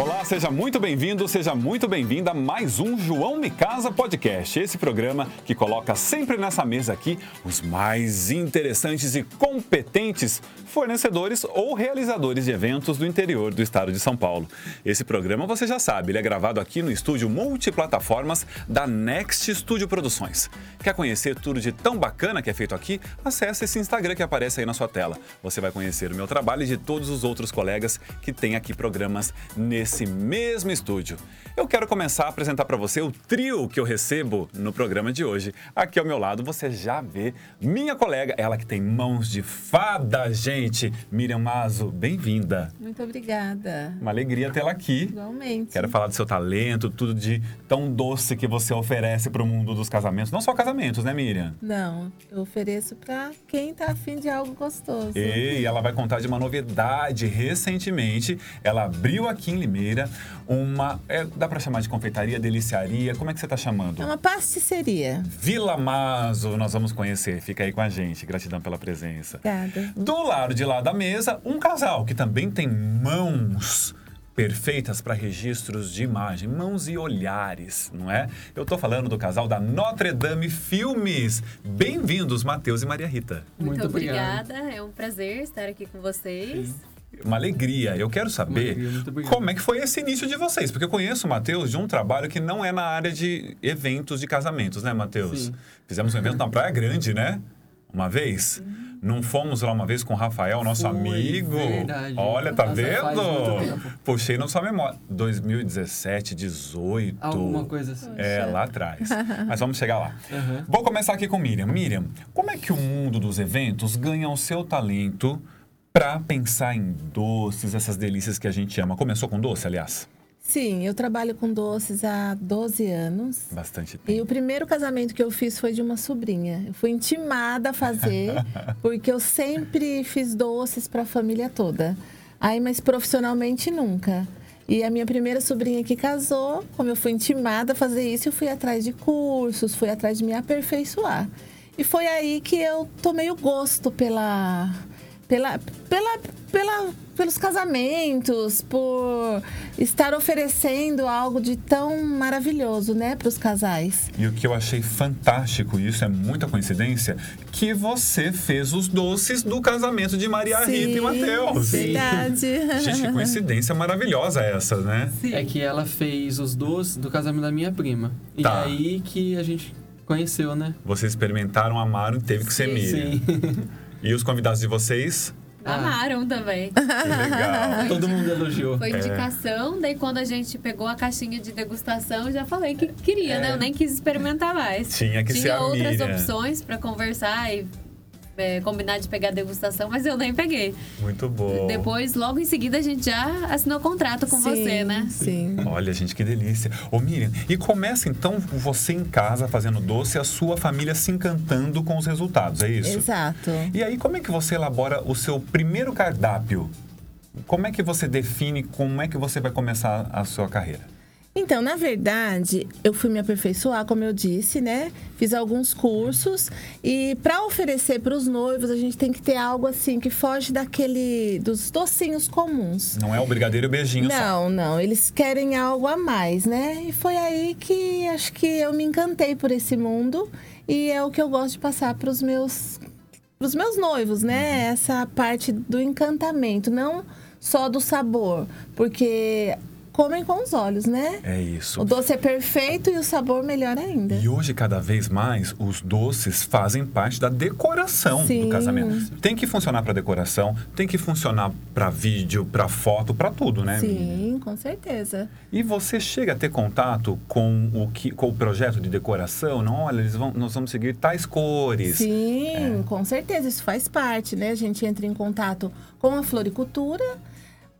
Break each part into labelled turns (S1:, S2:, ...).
S1: Olá, seja muito bem-vindo, seja muito bem-vinda a mais um João Me Casa Podcast. Esse programa que coloca sempre nessa mesa aqui os mais interessantes e competentes fornecedores ou realizadores de eventos do interior do estado de São Paulo. Esse programa você já sabe, ele é gravado aqui no estúdio multiplataformas da Next Studio Produções. Quer conhecer tudo de tão bacana que é feito aqui? Acesse esse Instagram que aparece aí na sua tela. Você vai conhecer o meu trabalho e de todos os outros colegas que têm aqui programas nesse mesmo estúdio. Eu quero começar a apresentar para você o trio que eu recebo no programa de hoje. Aqui ao meu lado você já vê minha colega, ela que tem mãos de fada, gente. Miriam Mazo, bem-vinda.
S2: Muito obrigada.
S1: Uma alegria tê-la aqui.
S2: Igualmente.
S1: Quero falar do seu talento, tudo de tão doce que você oferece para o mundo dos casamentos. Não só casamentos, né, Miriam?
S2: Não, eu ofereço para quem tá afim de algo gostoso.
S1: E ela vai contar de uma novidade. Recentemente, ela abriu aqui em Limeira uma. É, dá para chamar de confeitaria, deliciaria? Como é que você está chamando?
S2: É uma pasticceria.
S1: Vila Maso, nós vamos conhecer. Fica aí com a gente. Gratidão pela presença.
S2: Obrigada.
S1: Do lado de lá da mesa, um casal que também tem mãos perfeitas para registros de imagem, mãos e olhares, não é? Eu tô falando do casal da Notre Dame Filmes. Bem-vindos, Matheus e Maria Rita.
S3: Muito,
S4: Muito obrigada, é um prazer estar aqui com vocês.
S3: Sim.
S1: Uma alegria. Eu quero saber
S3: alegria,
S1: como é que foi esse início de vocês, porque eu conheço o Matheus de um trabalho que não é na área de eventos de casamentos, né, Matheus? Fizemos um evento na Praia Grande, né? Uma vez. Não fomos lá uma vez com o Rafael, nosso
S3: Foi,
S1: amigo.
S3: verdade.
S1: Olha, tá
S3: Nossa,
S1: vendo? Puxei na sua memória. 2017, 18.
S3: Alguma coisa assim.
S1: É, lá atrás. Mas vamos chegar lá.
S3: Aham.
S1: Vou começar aqui com Miriam. Miriam, como é que o mundo dos eventos ganha o seu talento para pensar em doces, essas delícias que a gente ama? Começou com doce, aliás?
S2: Sim, eu trabalho com doces há 12 anos.
S1: Bastante
S2: E
S1: tempo.
S2: o primeiro casamento que eu fiz foi de uma sobrinha. Eu fui intimada a fazer, porque eu sempre fiz doces para a família toda. Aí, mas profissionalmente nunca. E a minha primeira sobrinha que casou, como eu fui intimada a fazer isso, eu fui atrás de cursos, fui atrás de me aperfeiçoar. E foi aí que eu tomei o gosto pela pela, pela, pela, pelos casamentos, por estar oferecendo algo de tão maravilhoso, né, para os casais.
S1: E o que eu achei fantástico, e isso é muita coincidência, que você fez os doces do casamento de Maria Rita e Matheus.
S2: Verdade.
S1: Gente, que coincidência maravilhosa essa, né?
S3: É que ela fez os doces do casamento da minha prima. E
S1: Tá.
S3: aí que a gente conheceu, né?
S1: Vocês experimentaram, amaram e teve que ser
S4: Sim.
S1: Miriam.
S3: Sim.
S1: E os convidados de vocês?
S3: Ah.
S4: Amaram também.
S1: Que legal.
S3: Todo mundo elogiou.
S4: Foi indicação, daí quando a gente pegou a caixinha de degustação, eu já falei que queria,
S3: É.
S4: né? Eu nem quis experimentar mais.
S1: Tinha que ser
S4: Tinha
S1: a
S4: outras opções pra conversar e é, combinar de pegar a degustação, mas eu nem peguei.
S1: Muito bom.
S4: Depois, logo em seguida, a gente já assinou contrato com
S2: Sim,
S4: você, né?
S2: Sim.
S1: Olha, gente, que delícia. Ô, Miriam, e começa então você em casa fazendo doce e a sua família se encantando com os resultados, é isso?
S2: Exato.
S1: E aí, como é que você elabora o seu primeiro cardápio? Como é que você define como é que você vai começar a sua carreira?
S2: Então, na verdade, eu fui me aperfeiçoar, como eu disse, né? Fiz alguns cursos e para oferecer para os noivos, a gente tem que ter algo assim que foge daquele dos docinhos comuns.
S1: Não é o brigadeiro e o beijinho só.
S2: Não, não, eles querem algo a mais, né? E foi aí que acho que eu me encantei por esse mundo e é o que eu gosto de passar para os meus os meus noivos, né? Essa parte do encantamento, não só do sabor, porque comem com os olhos, né?
S1: É isso.
S2: O doce é perfeito e o sabor melhor ainda.
S1: E hoje, cada vez mais, os doces fazem parte da decoração
S2: Sim.
S1: do casamento. Tem que funcionar para decoração, tem que funcionar para vídeo, para foto, para tudo, né?
S2: Sim, com certeza.
S1: E você chega a ter contato com o que, com o projeto de decoração? Não, olha, eles vão, nós vamos seguir tais cores.
S2: Sim, com certeza, isso faz parte, né? A gente entra em contato com a floricultura.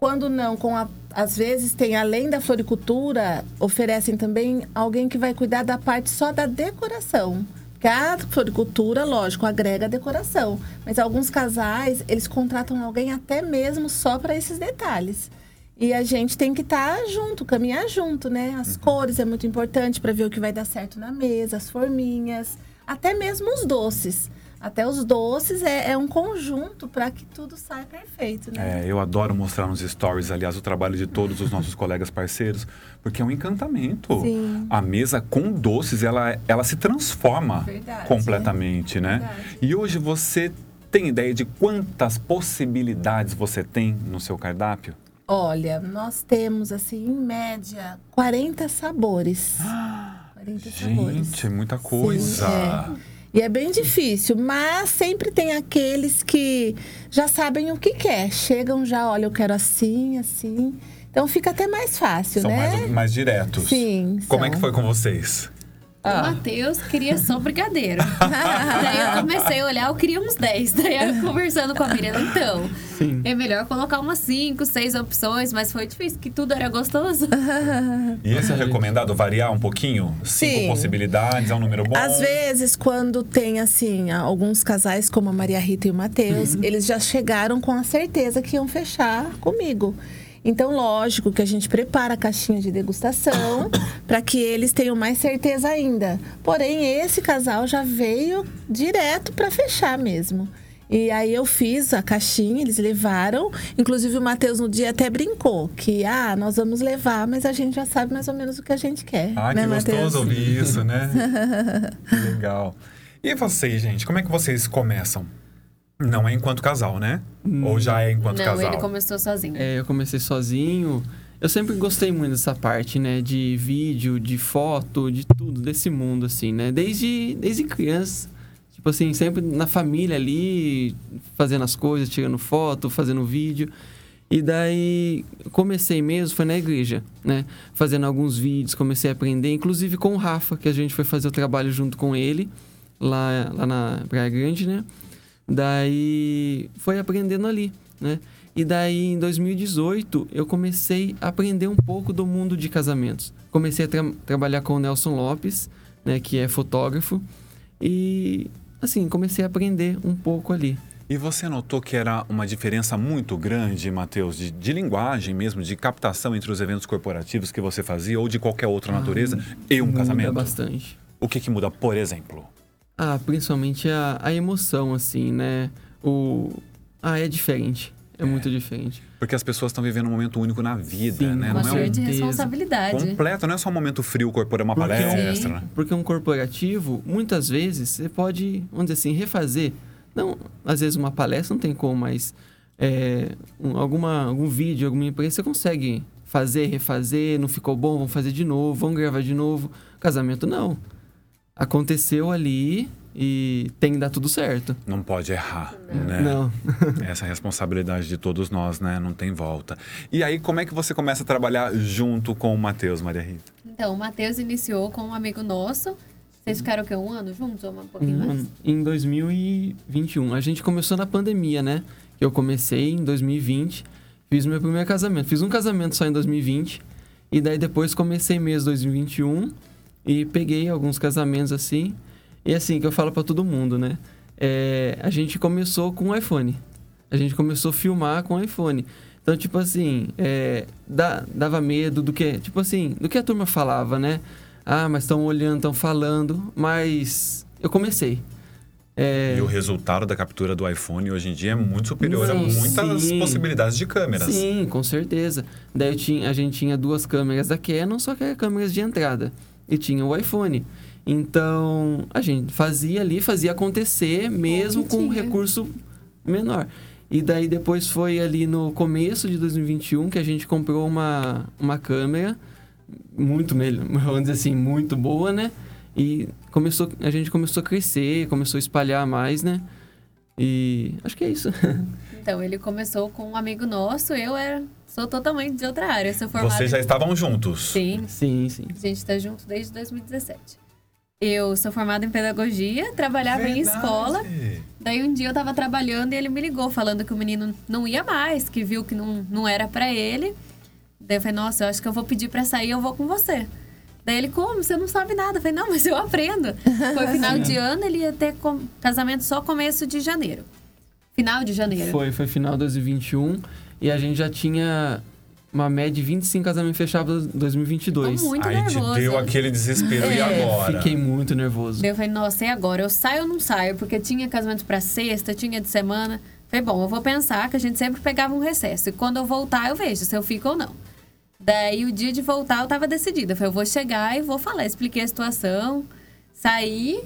S2: Quando não, com a, às vezes tem além da floricultura, oferecem também alguém que vai cuidar da parte só da decoração. Porque a floricultura, lógico, agrega decoração. Mas alguns casais, eles contratam alguém até mesmo só para esses detalhes. E a gente tem que estar junto, caminhar junto, né? As cores é muito importante para ver o que vai dar certo na mesa, as forminhas, até mesmo os doces. Até os doces é, é um conjunto para que tudo saia perfeito, né?
S1: É, eu adoro mostrar nos stories, aliás, o trabalho de todos os nossos colegas parceiros, porque é um encantamento.
S2: Sim.
S1: A mesa com doces, ela, ela se transforma
S2: Verdade.
S1: completamente, né?
S2: Verdade.
S1: E hoje você tem ideia de quantas possibilidades você tem no seu cardápio?
S2: Olha, nós temos, assim, em média, 40 sabores. 40 sabores.
S1: Gente, é muita coisa.
S2: é. E é bem difícil, mas sempre tem aqueles que já sabem o que quer. Chegam já, olha, eu quero assim, assim. Então fica até mais fácil,
S1: São
S2: né?
S1: mais, mais diretos.
S2: Sim,
S1: Como é
S2: são.
S1: que foi com vocês?
S4: O Matheus queria só brigadeiro. Daí eu comecei a olhar, eu queria uns 10. Daí eu conversando com a Miriam, então,
S3: Sim.
S4: é melhor colocar umas 5, 6 opções, mas foi difícil, que tudo era gostoso.
S1: E esse é recomendado variar um pouquinho? Cinco
S2: Sim.
S1: possibilidades, é um número bom?
S2: Às vezes, quando tem, assim, alguns casais, como a Maria Rita e o Matheus, eles já chegaram com a certeza que iam fechar comigo. Então, lógico que a gente prepara a caixinha de degustação para que eles tenham mais certeza ainda. Porém, esse casal já veio direto para fechar mesmo. E aí eu fiz a caixinha, eles levaram. Inclusive o Matheus no dia até brincou que ah, nós vamos levar, mas a gente já sabe mais ou menos o que a gente quer.
S1: Ah,
S2: né,
S1: que
S2: Matheus?
S1: gostoso ouvir isso, né? Legal. E vocês, gente, como é que vocês começam? Não é enquanto casal, né? Ou já é enquanto
S4: Não,
S1: casal?
S4: ele começou sozinho.
S3: É, eu comecei sozinho. Eu sempre gostei muito dessa parte, né? De vídeo, de foto, de tudo, desse mundo, assim, né? Desde, desde criança. Tipo assim, sempre na família ali, fazendo as coisas, tirando foto, fazendo vídeo. E daí, comecei mesmo, foi na igreja, né? Fazendo alguns vídeos, comecei a aprender, inclusive com o Rafa, que a gente foi fazer o trabalho junto com ele, lá, lá na Praia Grande, né? Daí, foi aprendendo ali, né? E daí, em 2018, eu comecei a aprender um pouco do mundo de casamentos. Comecei a tra- trabalhar com o Nelson Lopes, né? Que é fotógrafo. E, assim, comecei a aprender um pouco ali.
S1: E você notou que era uma diferença muito grande, Matheus, de, de linguagem mesmo, de captação entre os eventos corporativos que você fazia ou de qualquer outra natureza e um
S3: Muda
S1: casamento?
S3: bastante.
S1: O que, que muda, por exemplo?
S3: Ah, principalmente a, a emoção, assim, né? O... Ah, é diferente. É, muito diferente.
S1: Porque as pessoas estão vivendo um momento único na vida,
S3: Sim,
S1: né?
S3: com
S4: Uma
S1: Não é um
S4: de responsabilidade.
S1: completo, não é só um momento frio corporal, uma
S3: Porque-
S1: palestra. né?
S3: Porque um corporativo, muitas vezes, você pode, vamos dizer assim, refazer. Não, às vezes uma palestra não tem como, mas é, um- alguma, algum vídeo, alguma empresa, você consegue fazer, refazer, não ficou bom, vamos fazer de novo, vamos gravar de novo. Casamento, não. Aconteceu ali e tem que dar tudo certo.
S1: Não pode errar, né?
S3: Não.
S1: Essa é a responsabilidade de todos nós, né? Não tem volta. E aí, como é que você começa a trabalhar junto com o Matheus, Maria Rita?
S4: Então, o Matheus iniciou com um amigo nosso. Vocês ficaram o quê? Um ano juntos ou um pouquinho
S3: Um
S4: mais?
S3: ano. Em 2021. A gente começou na pandemia, né? Eu comecei em 2020, fiz meu primeiro casamento. Fiz um casamento só em 2020. E daí depois comecei mesmo 2021 e peguei alguns casamentos assim. E assim, que eu falo pra todo mundo, né? É, a gente começou com o iPhone. A gente começou a filmar com o iPhone. Então, tipo assim, é, dá- dava medo do que, tipo assim, do que a turma falava, né? Ah, mas estão olhando, estão falando, mas eu comecei. É,
S1: E o resultado da captura do iPhone hoje em dia é muito superior a muitas
S3: sim.
S1: possibilidades de câmeras.
S3: Sim, com certeza. Daí tinha, a gente tinha duas câmeras da Canon, só que eram câmeras de entrada. E tinha o iPhone. Então, a gente fazia ali, fazia acontecer, mesmo com um recurso menor. E daí depois foi ali no começo de 2021 que a gente comprou uma, uma câmera muito melhor, vamos dizer assim, muito boa, né? E começou, a gente começou a crescer, começou a espalhar mais, né? E acho que é isso.
S4: Então, ele começou com um amigo nosso. Eu era, sou totalmente de outra área. Sou formada
S1: Vocês já
S4: em-
S1: estavam juntos.
S4: Sim,
S3: sim, sim.
S4: a gente está junto desde 2017. Eu sou formada em pedagogia, trabalhava em
S1: Verdade.
S4: escola. Daí um dia eu tava trabalhando e ele me ligou falando que o menino não ia mais, que viu que não, não era pra ele. Daí eu falei, nossa, eu acho que eu vou pedir pra sair, eu vou com você. Daí ele, como? Você não sabe nada. Eu falei, não, mas eu aprendo. Foi final de ano, ele ia ter com- casamento só começo de janeiro. Final de janeiro.
S3: Foi, foi final de 2021 e a gente já tinha uma média de 25 casamentos fechados em 2022.
S4: Tô muito
S1: Aí te
S4: nervosa.
S1: deu aquele desespero. E
S3: É,
S1: agora?
S3: Fiquei muito nervoso.
S4: Daí eu falei, nossa, e agora? Eu saio ou não saio? Porque tinha casamento pra sexta, tinha de semana. Falei, bom, eu vou pensar que a gente sempre pegava um recesso. E quando eu voltar, eu vejo se eu fico ou não. Daí o dia de voltar, eu tava decidida. Eu falei, eu vou chegar e vou falar. Expliquei a situação. Saí.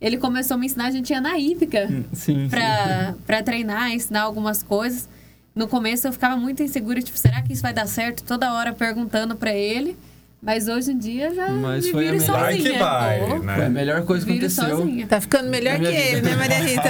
S4: Ele começou a me ensinar, a gente ia na hípica
S3: Sim,
S4: pra, pra treinar, ensinar algumas coisas. No começo eu ficava muito insegura, tipo, será que isso vai dar certo? Toda hora perguntando pra ele. Mas hoje em dia já
S3: Mas
S4: me
S3: foi a
S4: viro
S3: melhor-
S1: Vai
S4: sozinha.
S1: que vai, né?
S3: Foi a melhor coisa que aconteceu.
S4: sozinha.
S2: Tá ficando melhor
S3: É
S2: que ele, né, Maria Rita?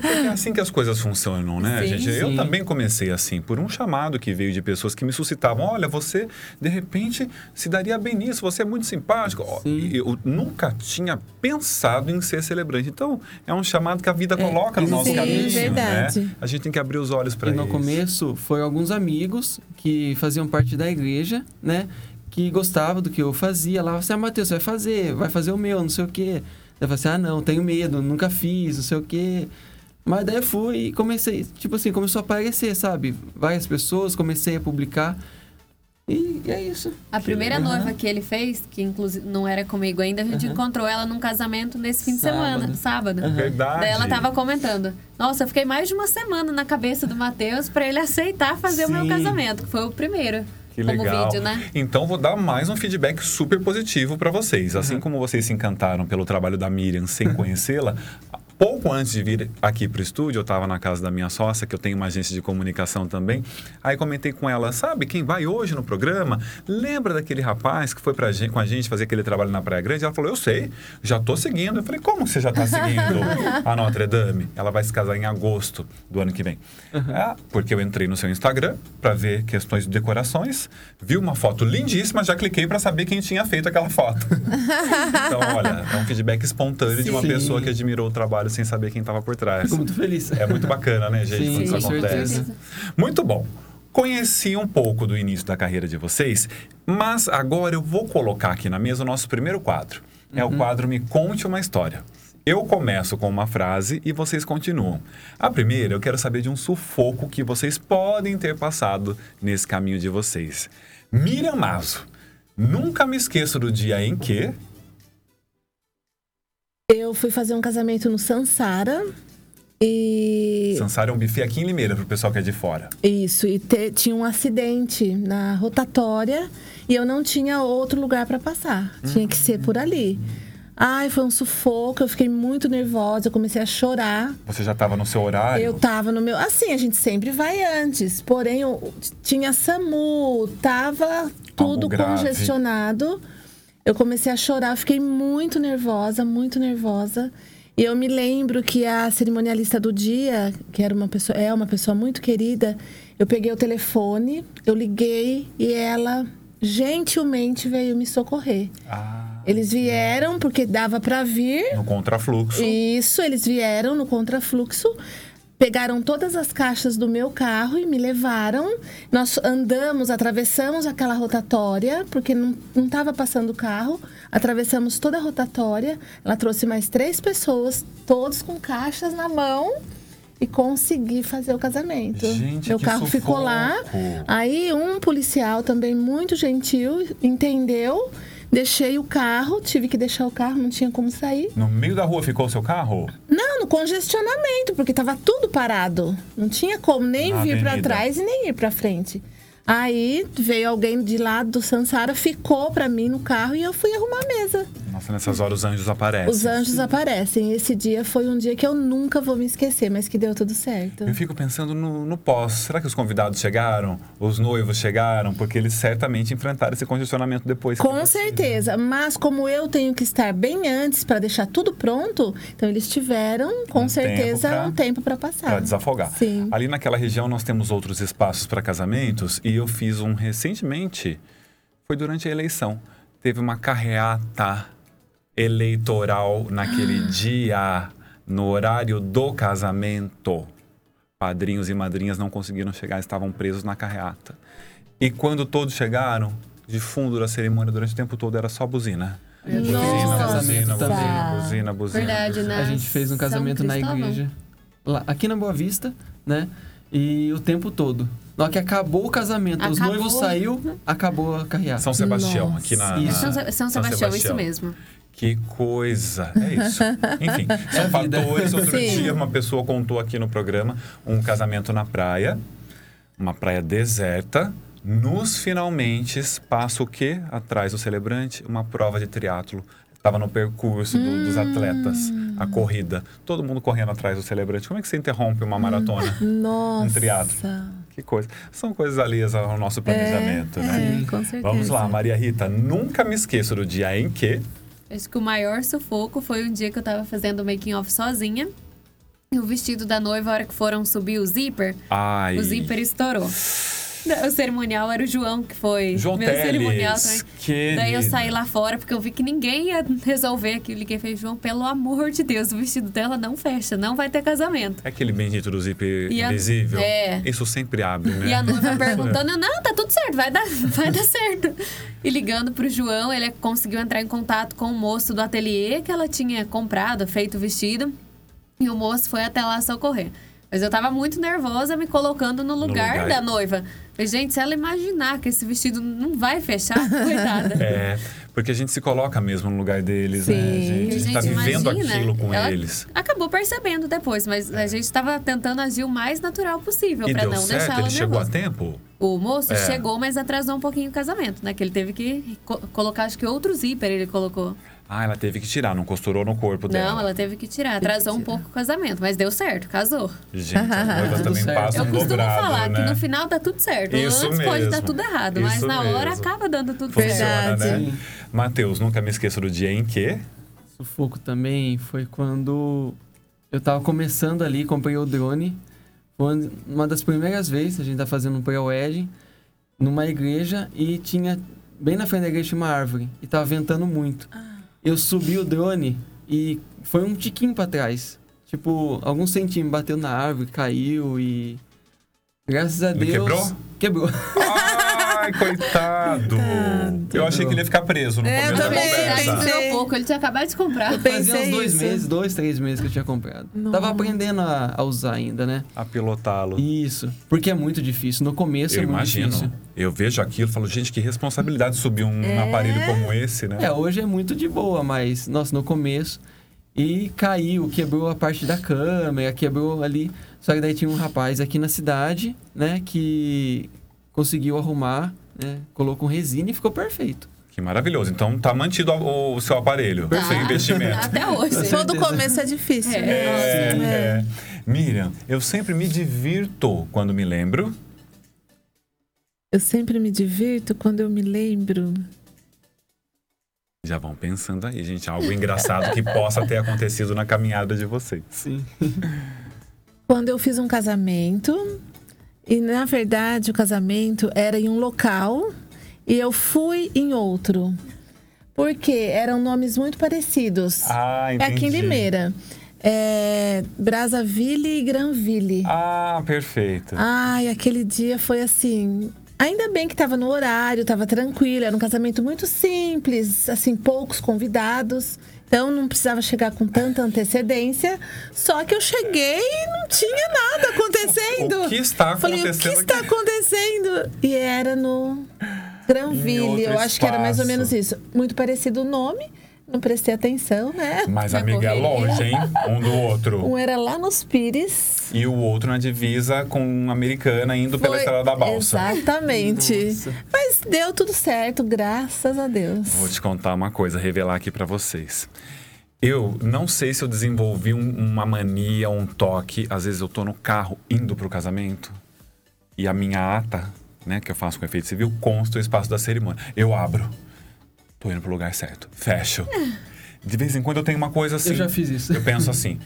S1: Porque é assim que as coisas funcionam, né,
S4: Sim,
S1: gente? Eu
S3: sim.
S1: também comecei assim, por um chamado que veio de pessoas que me suscitavam. Olha, você, de repente, se daria bem nisso, você é muito simpático.
S3: Sim.
S1: e Eu nunca tinha pensado em ser celebrante. Então, é um chamado que a vida coloca no
S3: e no
S1: nosso
S2: Sim,
S1: caminho,
S2: verdade.
S1: né? A gente tem que abrir os olhos para
S3: E
S1: isso.
S3: no começo, foi alguns amigos que faziam parte da igreja, né? Que gostavam do que eu fazia. Lá, você, ah, Matheus, você vai fazer, vai fazer o meu, não sei o quê. Eu falei assim, ah, não, tenho medo, nunca fiz, não sei o quê. Mas daí eu fui e comecei, tipo assim, começou a aparecer, sabe? Várias pessoas, comecei a publicar. E é isso.
S4: A primeira noiva que ele fez, que inclusive não era comigo ainda, a gente
S3: Aham.
S4: encontrou ela num casamento nesse fim de
S3: Sábado.
S4: semana, sábado.
S3: Aham.
S1: Verdade.
S4: Daí ela tava comentando: Nossa, eu fiquei mais de uma semana na cabeça do Matheus pra ele aceitar fazer o meu
S1: Sim.
S4: casamento, que foi o primeiro.
S1: Que
S4: como
S1: legal.
S4: vídeo, né?
S1: Então vou dar mais um feedback super positivo para vocês. Assim
S3: Uhum.
S1: como vocês se encantaram pelo trabalho da Miriam sem conhecê-la, pouco antes de vir aqui para o estúdio, eu estava na casa da minha sócia, que eu tenho uma agência de comunicação também. Aí comentei com ela, sabe quem vai hoje no programa? Lembra daquele rapaz que foi pra gente, com a gente fazer aquele trabalho na Praia Grande? Ela falou, eu sei, já tô seguindo. Eu falei, como você já tá seguindo a Notre Dame? Ela vai se casar em agosto do ano que vem. Ah, porque eu entrei no seu Instagram para ver questões de decorações, vi uma foto lindíssima, já cliquei para saber quem tinha feito aquela foto. então, olha, é um feedback espontâneo de uma
S3: Sim.
S1: pessoa que admirou o trabalho sem saber quem estava por trás.
S3: Fico muito feliz.
S1: É muito bacana, né, gente,
S3: Sim,
S1: quando isso acontece.
S3: certeza.
S1: Muito bom. Conheci um pouco do início da carreira de vocês, mas agora eu vou colocar aqui na mesa o nosso primeiro quadro. É
S3: Uhum.
S1: o quadro Me Conte uma História. Eu começo com uma frase e vocês continuam. A primeira, eu quero saber de um sufoco que vocês podem ter passado nesse caminho de vocês. Miriam Mazo, nunca me esqueço do dia em que...
S2: Eu fui fazer um casamento no Sansara. E.
S1: Sansara é um buffet aqui em Limeira, pro pessoal que é de fora.
S2: Isso, e te- tinha um acidente na rotatória e eu não tinha outro lugar para passar. Tinha que ser por ali. Ai, foi um sufoco, eu fiquei muito nervosa, eu comecei a chorar.
S1: Você já estava no seu horário?
S2: Eu tava no meu. Assim, a gente sempre vai antes. Porém, eu, tinha SAMU, tava tudo congestionado. Eu comecei a chorar, fiquei muito nervosa, muito nervosa. E eu me lembro que a cerimonialista do dia, que era uma pessoa, é uma pessoa muito querida, eu peguei o telefone, eu liguei e ela gentilmente veio me socorrer.
S1: Ah,
S2: Eles vieram porque dava para vir.
S1: no contrafluxo.
S2: Isso, eles vieram no contrafluxo, pegaram todas as caixas do meu carro e me levaram. Nós andamos, atravessamos aquela rotatória, porque não estava passando o carro. Atravessamos toda a rotatória. Ela trouxe mais três pessoas, todos com caixas na mão. E consegui fazer o casamento.
S1: Gente,
S2: Meu carro ficou lá.
S1: sufoco.
S2: Aí um policial também muito gentil entendeu. Deixei o carro, tive que deixar o carro, não tinha como sair.
S1: No meio da rua ficou o seu carro?
S2: Não, no congestionamento, porque tava tudo parado. Não tinha como nem
S1: Na
S2: vir para trás e nem ir para frente. Aí veio alguém de lá do Sansara, ficou para mim no carro e eu fui arrumar a mesa.
S1: Nossa, nessas horas os anjos aparecem.
S2: Os anjos aparecem. Esse dia foi um dia que eu nunca vou me esquecer, mas que deu tudo certo.
S1: Eu fico pensando no, no pós. Será que os convidados chegaram? Os noivos chegaram? Porque eles certamente enfrentaram esse congestionamento depois.
S2: Com certeza, mas como eu tenho que estar bem antes para deixar tudo pronto, então eles tiveram com
S1: Um
S2: certeza
S1: tempo pra-
S2: um tempo para passar.
S1: Para desafogar.
S2: Sim.
S1: Ali naquela região nós temos outros espaços para casamentos e eu fiz um recentemente, foi durante a eleição. Teve uma carreata eleitoral naquele dia, no horário do casamento. Padrinhos e madrinhas não conseguiram chegar, estavam presos na carreata. E quando todos chegaram, de fundo da cerimônia, durante o tempo todo, era só buzina. Buzina, buzina,
S3: também.
S1: buzina, buzina, buzina.
S4: Verdade,
S1: buzina.
S4: né?
S3: A gente fez um
S4: São
S3: casamento na igreja. Lá, aqui na Boa Vista, né? E o tempo todo. Na hora que acabou o casamento, os
S4: Acabou.
S3: noivos saiu, acabou a carreata.
S1: São Sebastião,
S2: Nossa.
S1: aqui na. na-
S3: Isso.
S4: São, São Sebastião, isso mesmo.
S1: Que coisa. É isso. Enfim, são
S3: É
S1: fatores. Outro
S2: Sim.
S1: dia, uma pessoa contou aqui no programa um casamento na praia, uma praia deserta. Nos finalmente passa o quê? Atrás do celebrante, uma prova de triatlo. Estava no percurso do- dos atletas, a corrida. Todo mundo correndo atrás do celebrante. Como é que você interrompe uma maratona?
S2: Nossa.
S1: triatlo. Que coisa. São coisas alheias ao nosso planejamento, né?
S2: É, com certeza.
S1: Vamos lá, Maria Rita. Nunca me esqueço do dia em que.
S4: Acho que o maior sufoco foi um dia que eu tava fazendo o making off sozinha. E o vestido da noiva, a hora que foram subir o zíper,
S1: Ai.
S4: o zíper estourou. O cerimonial era o João, que foi
S1: João
S4: meu cerimonial
S1: Teles,
S4: também.
S1: querido.
S4: Daí eu saí lá fora, porque eu vi que ninguém ia resolver aquilo. Liguei e falei, João, pelo amor de Deus, o vestido dela não fecha, não vai ter casamento.
S1: É aquele bendito do
S4: E a-
S1: invisível?
S4: é.
S1: Isso sempre abre, né?
S4: E a noiva perguntando, não, tá tudo certo, vai dar, vai dar certo. E ligando pro João, ele conseguiu entrar em contato com o moço do ateliê que ela tinha comprado, feito o vestido. E o moço foi até lá socorrer. Mas eu tava muito nervosa me colocando no lugar,
S1: lugar.
S4: da noiva. Falei, gente, se ela imaginar que esse vestido não vai fechar, coitada.
S1: É, porque a gente se coloca mesmo no lugar deles, né?
S2: Sim.
S1: A gente, a gente tá vivendo
S4: imagina,
S1: aquilo com
S4: ela
S1: eles.
S4: Acabou percebendo depois, mas a gente tava tentando agir o mais natural possível pra
S1: deu
S4: não deixar
S1: certo?
S4: ela
S1: Ele chegou a
S4: nervosa.
S1: tempo?
S4: O moço
S1: É.
S4: chegou, mas atrasou um pouquinho o casamento, né? Que ele teve que co- colocar, acho que outro zíper ele colocou.
S1: Ah, ela teve que tirar, não costurou no corpo dela.
S4: Não, ela teve que tirar. Atrasou um pouco o casamento, mas deu certo, casou.
S1: Gente, as noivas também
S3: certo.
S1: passam
S4: Eu
S1: um
S4: costumo
S1: dobrado,
S4: falar
S1: né?
S4: que no final dá tudo certo.
S1: Isso
S4: Antes pode
S1: mesmo.
S4: dar tudo errado, mas
S1: Isso
S4: na hora
S1: mesmo.
S4: acaba dando tudo
S1: Funciona,
S4: certo.
S2: Verdade.
S1: né? Matheus, nunca me esqueço do dia em que...
S3: Sufoco também foi quando eu tava começando ali, comprei o drone. Foi uma das primeiras vezes, a gente tá fazendo um pré-wedding numa igreja e tinha, bem na frente da igreja, tinha uma árvore e tava ventando muito. Eu subi o drone e foi um tiquinho pra trás. Tipo, alguns centímetros bateu na árvore, caiu e. Graças a Deus.
S1: quebrou?
S3: Quebrou.
S1: Ai, coitado! Eu achei que ele ia ficar preso no
S2: É, eu
S1: começo da
S2: também,
S1: conversa.
S2: pensei.
S4: Pouco, ele tinha acabado de comprar.
S2: Eu
S3: Fazia uns dois
S2: isso.
S3: meses, dois, três meses que eu tinha comprado.
S2: Nossa.
S3: Tava aprendendo a, a usar ainda, né?
S1: A pilotá-lo.
S3: Isso. Porque é muito difícil. No começo
S1: Eu
S3: é muito
S1: imagino.
S3: difícil.
S1: Eu vejo aquilo e falo, gente, que responsabilidade subir um aparelho como esse, né?
S3: É, hoje é muito de boa, mas, nossa, no começo. E caiu, quebrou a parte da câmera, quebrou ali. Só que daí tinha um rapaz aqui na cidade, né, que conseguiu arrumar, né, colocou resina e ficou perfeito.
S1: Que maravilhoso. Então tá mantido o, o seu aparelho, o seu
S4: Tá.
S1: investimento.
S4: Até hoje.
S2: Todo começo é difícil.
S4: É.
S2: né?
S1: É,
S2: Nossa,
S1: é. Miriam, eu sempre me divirto quando me lembro.
S2: Eu sempre me divirto quando eu me lembro.
S1: Já vão pensando aí, gente, algo engraçado que possa ter acontecido na caminhada de vocês.
S3: Sim.
S2: Quando eu fiz um casamento, e na verdade o casamento era em um local e eu fui em outro. Porque eram nomes muito parecidos.
S1: Ah,
S2: é
S1: entendi.
S2: aqui em Limeira. É Brazzaville e Granville.
S1: Ah, perfeito.
S2: Ai, aquele dia foi assim. Ainda bem que estava no horário, estava tranquilo, era um casamento muito simples, assim, poucos convidados. Então não precisava chegar com tanta antecedência. Só que eu cheguei e não tinha nada acontecendo.
S1: O que está
S2: Falei, o que
S1: acontecendo
S2: está acontecendo? E era no Granville, eu acho que era mais ou menos isso. Muito parecido o nome, não prestei atenção, né?
S1: Mas,
S4: Na
S1: amiga, é
S4: correria.
S1: longe, hein? Um do outro.
S2: Um era lá nos Pires.
S1: E o outro na divisa com uma americana indo pela
S2: Foi-
S1: estrada da balsa.
S2: Exatamente.
S3: Nossa.
S2: Mas deu tudo certo, graças a Deus.
S1: Vou te contar uma coisa, revelar aqui pra vocês. Eu não sei se eu desenvolvi um- uma mania, um toque. Às vezes eu tô no carro indo pro casamento e a minha ata, né, que eu faço com efeito civil, consta o espaço da cerimônia. Eu abro. Tô indo pro lugar certo. Fecho. De vez em quando eu tenho uma coisa assim.
S3: Eu já fiz isso.
S1: Eu penso assim.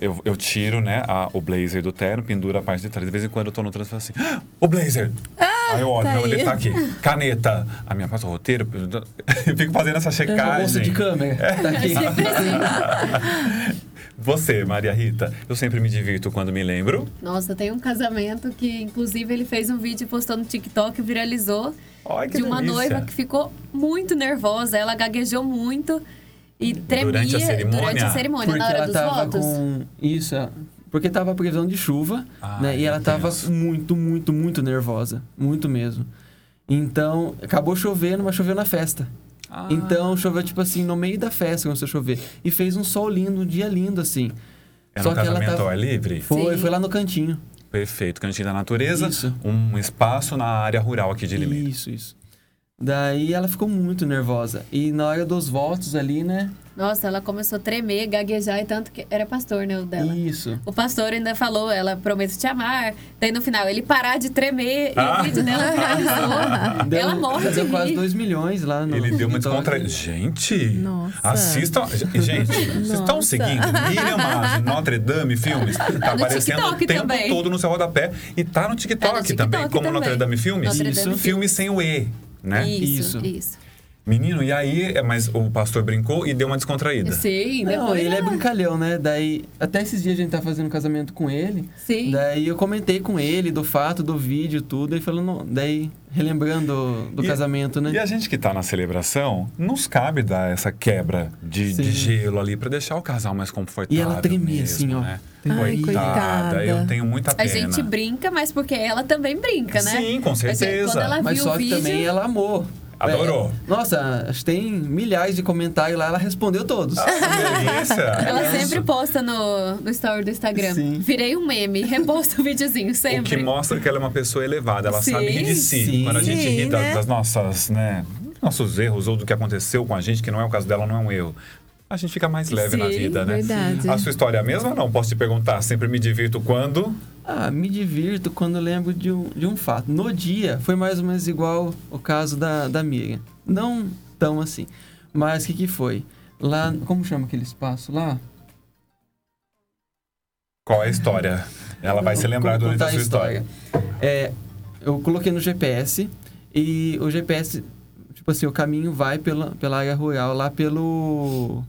S1: Eu, eu tiro, né, a- o blazer do terno, penduro a parte de trás. De vez em quando eu tô no trânsito e falo assim, "Ah, o blazer! aí eu olho,
S2: tá
S1: não, ele
S2: aí.
S1: tá aqui. Caneta. A minha pasta, o roteiro. Eu fico fazendo essa
S3: Bolsa
S1: checagem.
S3: de câmera. Tá aqui.
S1: Você, Maria Rita, eu sempre me divirto quando me lembro.
S4: Nossa, tem um casamento que, inclusive, ele fez um vídeo e postou no TikTok, viralizou.
S1: Que
S4: de uma
S1: delícia.
S4: noiva que ficou muito nervosa. Ela gaguejou muito e tremia
S1: Durante a cerimônia?
S4: durante a cerimônia,
S3: Porque
S4: na hora
S3: ela
S4: dos
S3: tava
S4: votos.
S3: com. Isso, é. porque tava previsão de chuva,
S1: Ah,
S3: né? E ela tava
S1: tenso.
S3: muito, muito, muito nervosa. Muito mesmo. Então, acabou chovendo, mas choveu na festa.
S1: Ah.
S3: Então, choveu, tipo assim, no meio da festa, começou a chover. E fez um sol lindo, um dia lindo, assim.
S1: Era um casamento ao ar livre?
S3: Foi,
S4: Sim.
S3: foi lá no cantinho.
S1: Perfeito. Cantinho da Natureza.
S3: Isso.
S1: Um espaço na área rural aqui de Limeira.
S3: Isso, isso. Daí ela ficou muito nervosa. E na hora dos votos ali, né?
S4: Nossa, ela começou a tremer, gaguejar e tanto que era pastor, né, o dela.
S3: Isso.
S4: O pastor ainda falou, ela prometo te amar. Daí no final, ele parar de tremer e
S1: Ah.
S4: o vídeo dela viralizou.
S3: Deu,
S4: ela morre
S3: deu quase
S4: rir.
S3: 2 milhões lá no
S1: Ele deu uma
S3: TikTok.
S1: descontraída. Gente,
S2: Nossa.
S1: assistam. Gente, vocês estão seguindo Miriam Masi, Notre Dame Filmes? Tá aparecendo o
S4: TikTok
S1: tempo
S4: também.
S1: todo no seu rodapé. E tá no TikTok,
S4: Tá no
S1: também,
S4: TikTok
S1: como
S4: também.
S1: Notre Dame Filmes.
S4: Notre
S3: Dame
S1: Isso. Filme sem o E, né?
S4: Isso,
S3: Isso.
S4: isso.
S1: Menino, e aí, é, mas o pastor brincou e deu uma descontraída.
S4: Sim,
S3: Não,
S4: depois
S3: ele é brincalhão, né? Daí, até esses dias a gente tá fazendo casamento com ele.
S4: Sim.
S3: Daí eu comentei com ele do fato, do vídeo, tudo. E falando, daí, relembrando do
S1: E-
S3: casamento, né?
S1: E a gente que tá na celebração, nos cabe dar essa quebra de, de gelo ali pra deixar o casal mais confortável.
S3: E ela tremia
S1: mesmo,
S3: assim, ó.
S1: Né?
S2: Ai, coitada.
S1: eu tenho muita
S4: A
S1: pena.
S4: gente brinca, mas porque ela também brinca, né?
S1: Sim, com
S4: Porque
S1: certeza.
S4: Quando ela
S3: Mas
S4: viu
S3: só
S4: o
S3: que
S4: vídeo,
S3: também ela amou.
S1: Adorou.
S3: É, nossa, acho que tem milhares de comentários lá, ela respondeu todos.
S1: Ah, que delícia!
S4: ela
S1: É
S4: sempre posta no, no story do Instagram.
S3: Sim.
S4: Virei um meme, reposta o videozinho
S1: O
S4: sempre.
S1: que mostra que ela é uma pessoa elevada, ela
S4: Sim,
S1: sabe rir de si.
S3: sim.
S1: Quando a gente ri
S2: né?
S1: das nossas, né, nossos erros ou do que aconteceu com a gente, que não é o caso dela, não é um erro. A gente fica mais leve na
S4: Sim,
S1: vida, né?
S2: verdade.
S1: A sua história é a mesma ou não? Posso te perguntar? Sempre me divirto quando?
S3: Ah, me divirto quando lembro de um, de um fato. No dia, foi mais ou menos igual o caso da, da Miriam. Não tão assim. Mas o que, que foi? Lá, como chama aquele espaço lá?
S1: Qual é a história? Ela vai se lembrar durante a sua história.
S3: É, eu coloquei no GPS e o GPS, tipo assim, o caminho vai pela, pela área rural, lá pelo.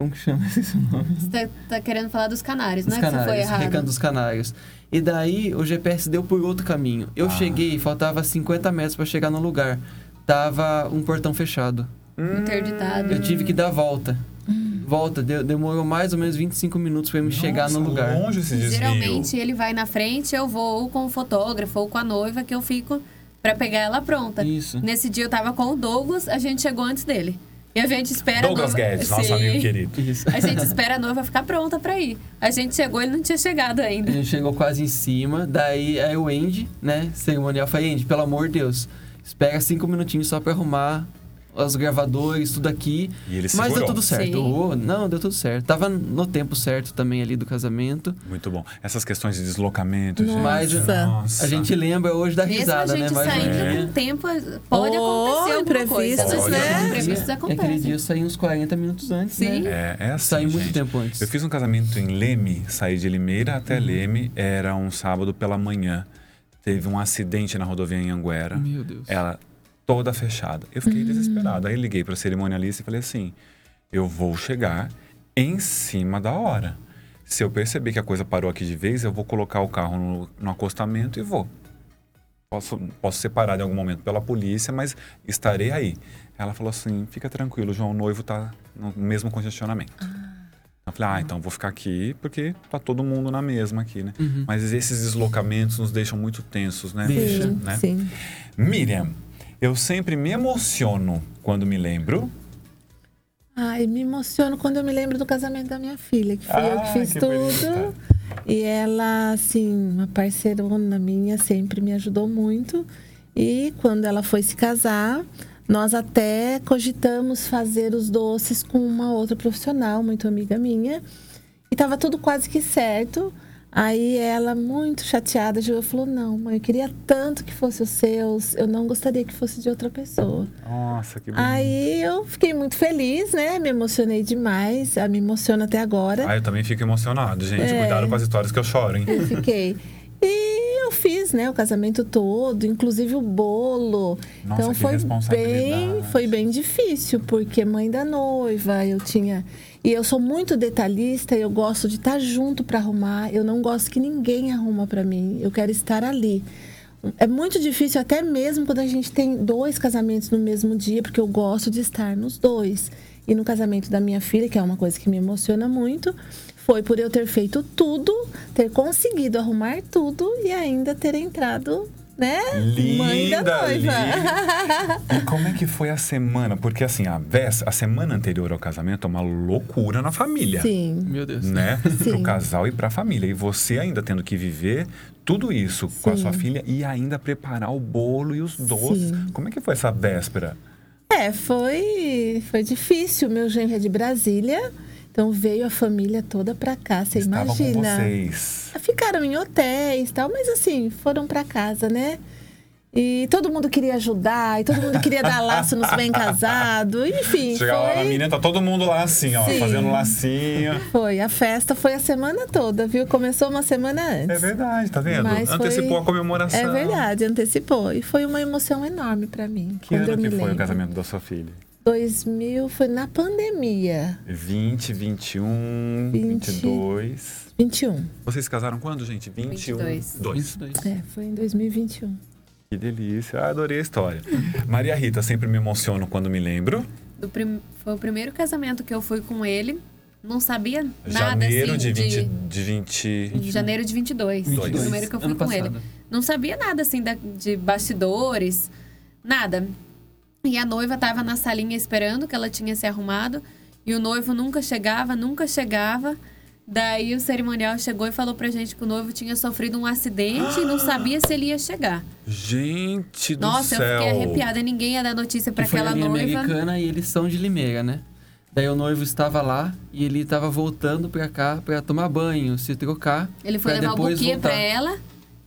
S3: Como que chama esse nome?
S4: Você tá, tá querendo falar dos canários,
S3: Dos
S4: não é que você foi
S3: Canários,
S4: errado.
S3: Recanto dos Canários. E daí o GPS deu por outro caminho. Eu
S1: Ah.
S3: cheguei, faltava 50 metros para chegar no lugar. Tava um portão fechado.
S4: Interditado.
S3: Eu tive que dar a volta. Volta, deu- demorou mais ou menos 25 minutos para me chegar no lugar.
S1: longe esse desvio.
S4: Geralmente ele vai na frente, eu vou ou com o fotógrafo ou com a noiva, que eu fico pra pegar ela pronta.
S3: Isso.
S4: Nesse dia eu tava com o Douglas, a gente chegou antes dele. E a gente espera
S1: Douglas
S4: a noiva...
S1: Guedes, nosso
S4: Sim.
S1: amigo querido.
S3: Isso.
S4: A gente espera a noiva ficar pronta pra ir. A gente chegou, ele não tinha chegado
S3: A
S4: ainda.
S3: gente chegou quase em cima, daí aí o Andy, né, cerimonial, falei, Andy, pelo amor de Deus, espera cinco minutinhos só pra arrumar os gravadores, tudo aqui.
S1: E ele
S3: Mas deu tudo certo. Oh, não, deu tudo certo. Tava no tempo certo também ali do casamento.
S1: Muito bom. Essas questões de deslocamento, gente.
S3: Mas
S1: Nossa.
S3: a gente lembra hoje da
S4: Mesmo
S3: risada,
S4: a gente
S3: né? Mas
S4: saindo
S1: é.
S4: com tempo, pode
S2: Oh,
S4: acontecer alguma coisa.
S2: imprevistos,
S1: né?
S4: Imprevistos
S3: E aquele dia
S4: acontecem.
S3: eu saí uns 40 minutos antes,
S4: Sim.
S3: né?
S1: É, é assim,
S3: Saí muito
S1: gente.
S3: tempo antes.
S1: Eu fiz um casamento em Leme, saí de Limeira até Leme, era um sábado pela manhã. Teve um acidente na rodovia em Anguera.
S3: Meu Deus.
S1: Ela toda fechada. Eu fiquei desesperado. Aí liguei para a cerimonialista e falei assim: eu vou chegar em cima da hora. Se eu perceber que a coisa parou aqui de vez, eu vou colocar o carro no, no acostamento e vou. Posso, posso ser parado em algum momento pela polícia, mas estarei aí. Ela falou assim: fica tranquilo, João, o noivo tá no mesmo congestionamento. Eu falei, ah, então vou ficar aqui porque tá todo mundo na mesma aqui, né?
S3: Uhum.
S1: Mas esses deslocamentos nos deixam muito tensos, né?
S3: Deixa.
S1: Né?
S2: sim.
S1: Miriam, eu sempre me emociono quando me lembro.
S2: Ai, me emociono quando eu me lembro do casamento da minha filha, que eu
S1: Ah,
S2: que fiz
S1: que
S2: tudo.
S1: bonita.
S2: E ela, assim, uma parceirona minha, sempre me ajudou muito. E quando ela foi se casar, nós até cogitamos fazer os doces com uma outra profissional, muito amiga minha. E tava tudo quase que certo. Aí ela, muito chateada, chegou falou: Não, mãe, eu queria tanto que fosse os seus, eu não gostaria que fosse de outra pessoa.
S1: Nossa, que bonito.
S2: Aí eu fiquei muito feliz, né? Me emocionei demais, ah, me emociona até agora.
S1: Ah, eu também fico emocionado, gente.
S2: É.
S1: Cuidado com as histórias que eu choro, hein?
S2: Eu fiquei. E eu fiz, né, o casamento todo, inclusive o bolo.
S1: Nossa,
S2: então
S1: que
S2: foi bem, foi bem difícil, porque mãe da noiva, eu tinha e eu sou muito detalhista, eu gosto de estar junto para arrumar. Eu não gosto que ninguém arruma para mim. Eu quero estar ali. É muito difícil até mesmo quando a gente tem dois casamentos no mesmo dia, porque eu gosto de estar nos dois. E no casamento da minha filha, que é uma coisa que me emociona muito, foi por eu ter feito tudo, ter conseguido arrumar tudo e ainda ter entrado né? Mãe da
S1: Linda,
S2: noiva.
S1: linda. E como é que foi a semana? Porque assim, a, vés- a semana anterior ao casamento é uma loucura na família.
S2: Sim.
S3: Meu Deus.
S1: Né?
S2: Sim.
S1: Pro casal e pra família. E você ainda tendo que viver tudo isso com a
S2: Sim.
S1: sua filha e ainda preparar o bolo e os doces.
S2: Sim.
S1: Como é que foi essa véspera?
S2: É, foi, foi difícil. Meu genro é de Brasília, então veio a família toda pra cá, você
S1: Estavam com
S2: imagina.
S1: vocês.
S2: Ficaram em hotéis e tal, mas assim, foram pra casa, né? E todo mundo queria ajudar, e todo mundo queria dar laço nos bem casados, enfim.
S1: Chegava lá na
S2: foi,
S1: menina, tá todo mundo lá assim, ó,
S2: Sim.
S1: fazendo lacinho.
S2: foi, a festa foi a semana toda, viu? Começou uma semana antes.
S1: É verdade, tá vendo?
S2: Mas foi-
S1: Antecipou a comemoração.
S2: É verdade, antecipou. E foi uma emoção enorme pra mim.
S1: Que ano que foi
S2: lembro.
S1: o casamento da sua filha?
S2: 2000, foi na pandemia.
S1: 20, 21,
S2: 20.
S1: 22.
S2: 21.
S1: Vocês se casaram quando, gente? 21.
S4: 22.
S1: Dois.
S3: 22.
S2: É, foi em 2021.
S1: Que delícia. Ah, adorei a história. Maria Rita, sempre me emociono quando me lembro.
S4: Do prim- Foi o primeiro casamento que eu fui com ele. Não sabia nada
S1: Janeiro
S4: assim
S1: de 20. De 20...
S4: de janeiro de 22. Foi o
S1: 22.
S4: primeiro que eu fui
S3: Ano
S4: com ele.
S3: passado.
S4: Não sabia nada assim da- de bastidores, nada. E a noiva tava na salinha esperando que ela tinha se arrumado e o noivo nunca chegava, nunca chegava. Daí o cerimonial chegou e falou pra gente que o noivo tinha sofrido um acidente e não sabia se ele ia chegar.
S1: Gente do
S4: Nossa,
S1: céu.
S4: eu fiquei arrepiada. Ninguém ia dar notícia
S3: foi
S4: aquela noiva.
S3: americana e eles são de Limeira, né? Daí o noivo estava lá e ele estava voltando pra cá pra tomar banho, se trocar.
S4: Ele foi levar o
S3: depois
S4: buquê
S3: voltar.
S4: pra ela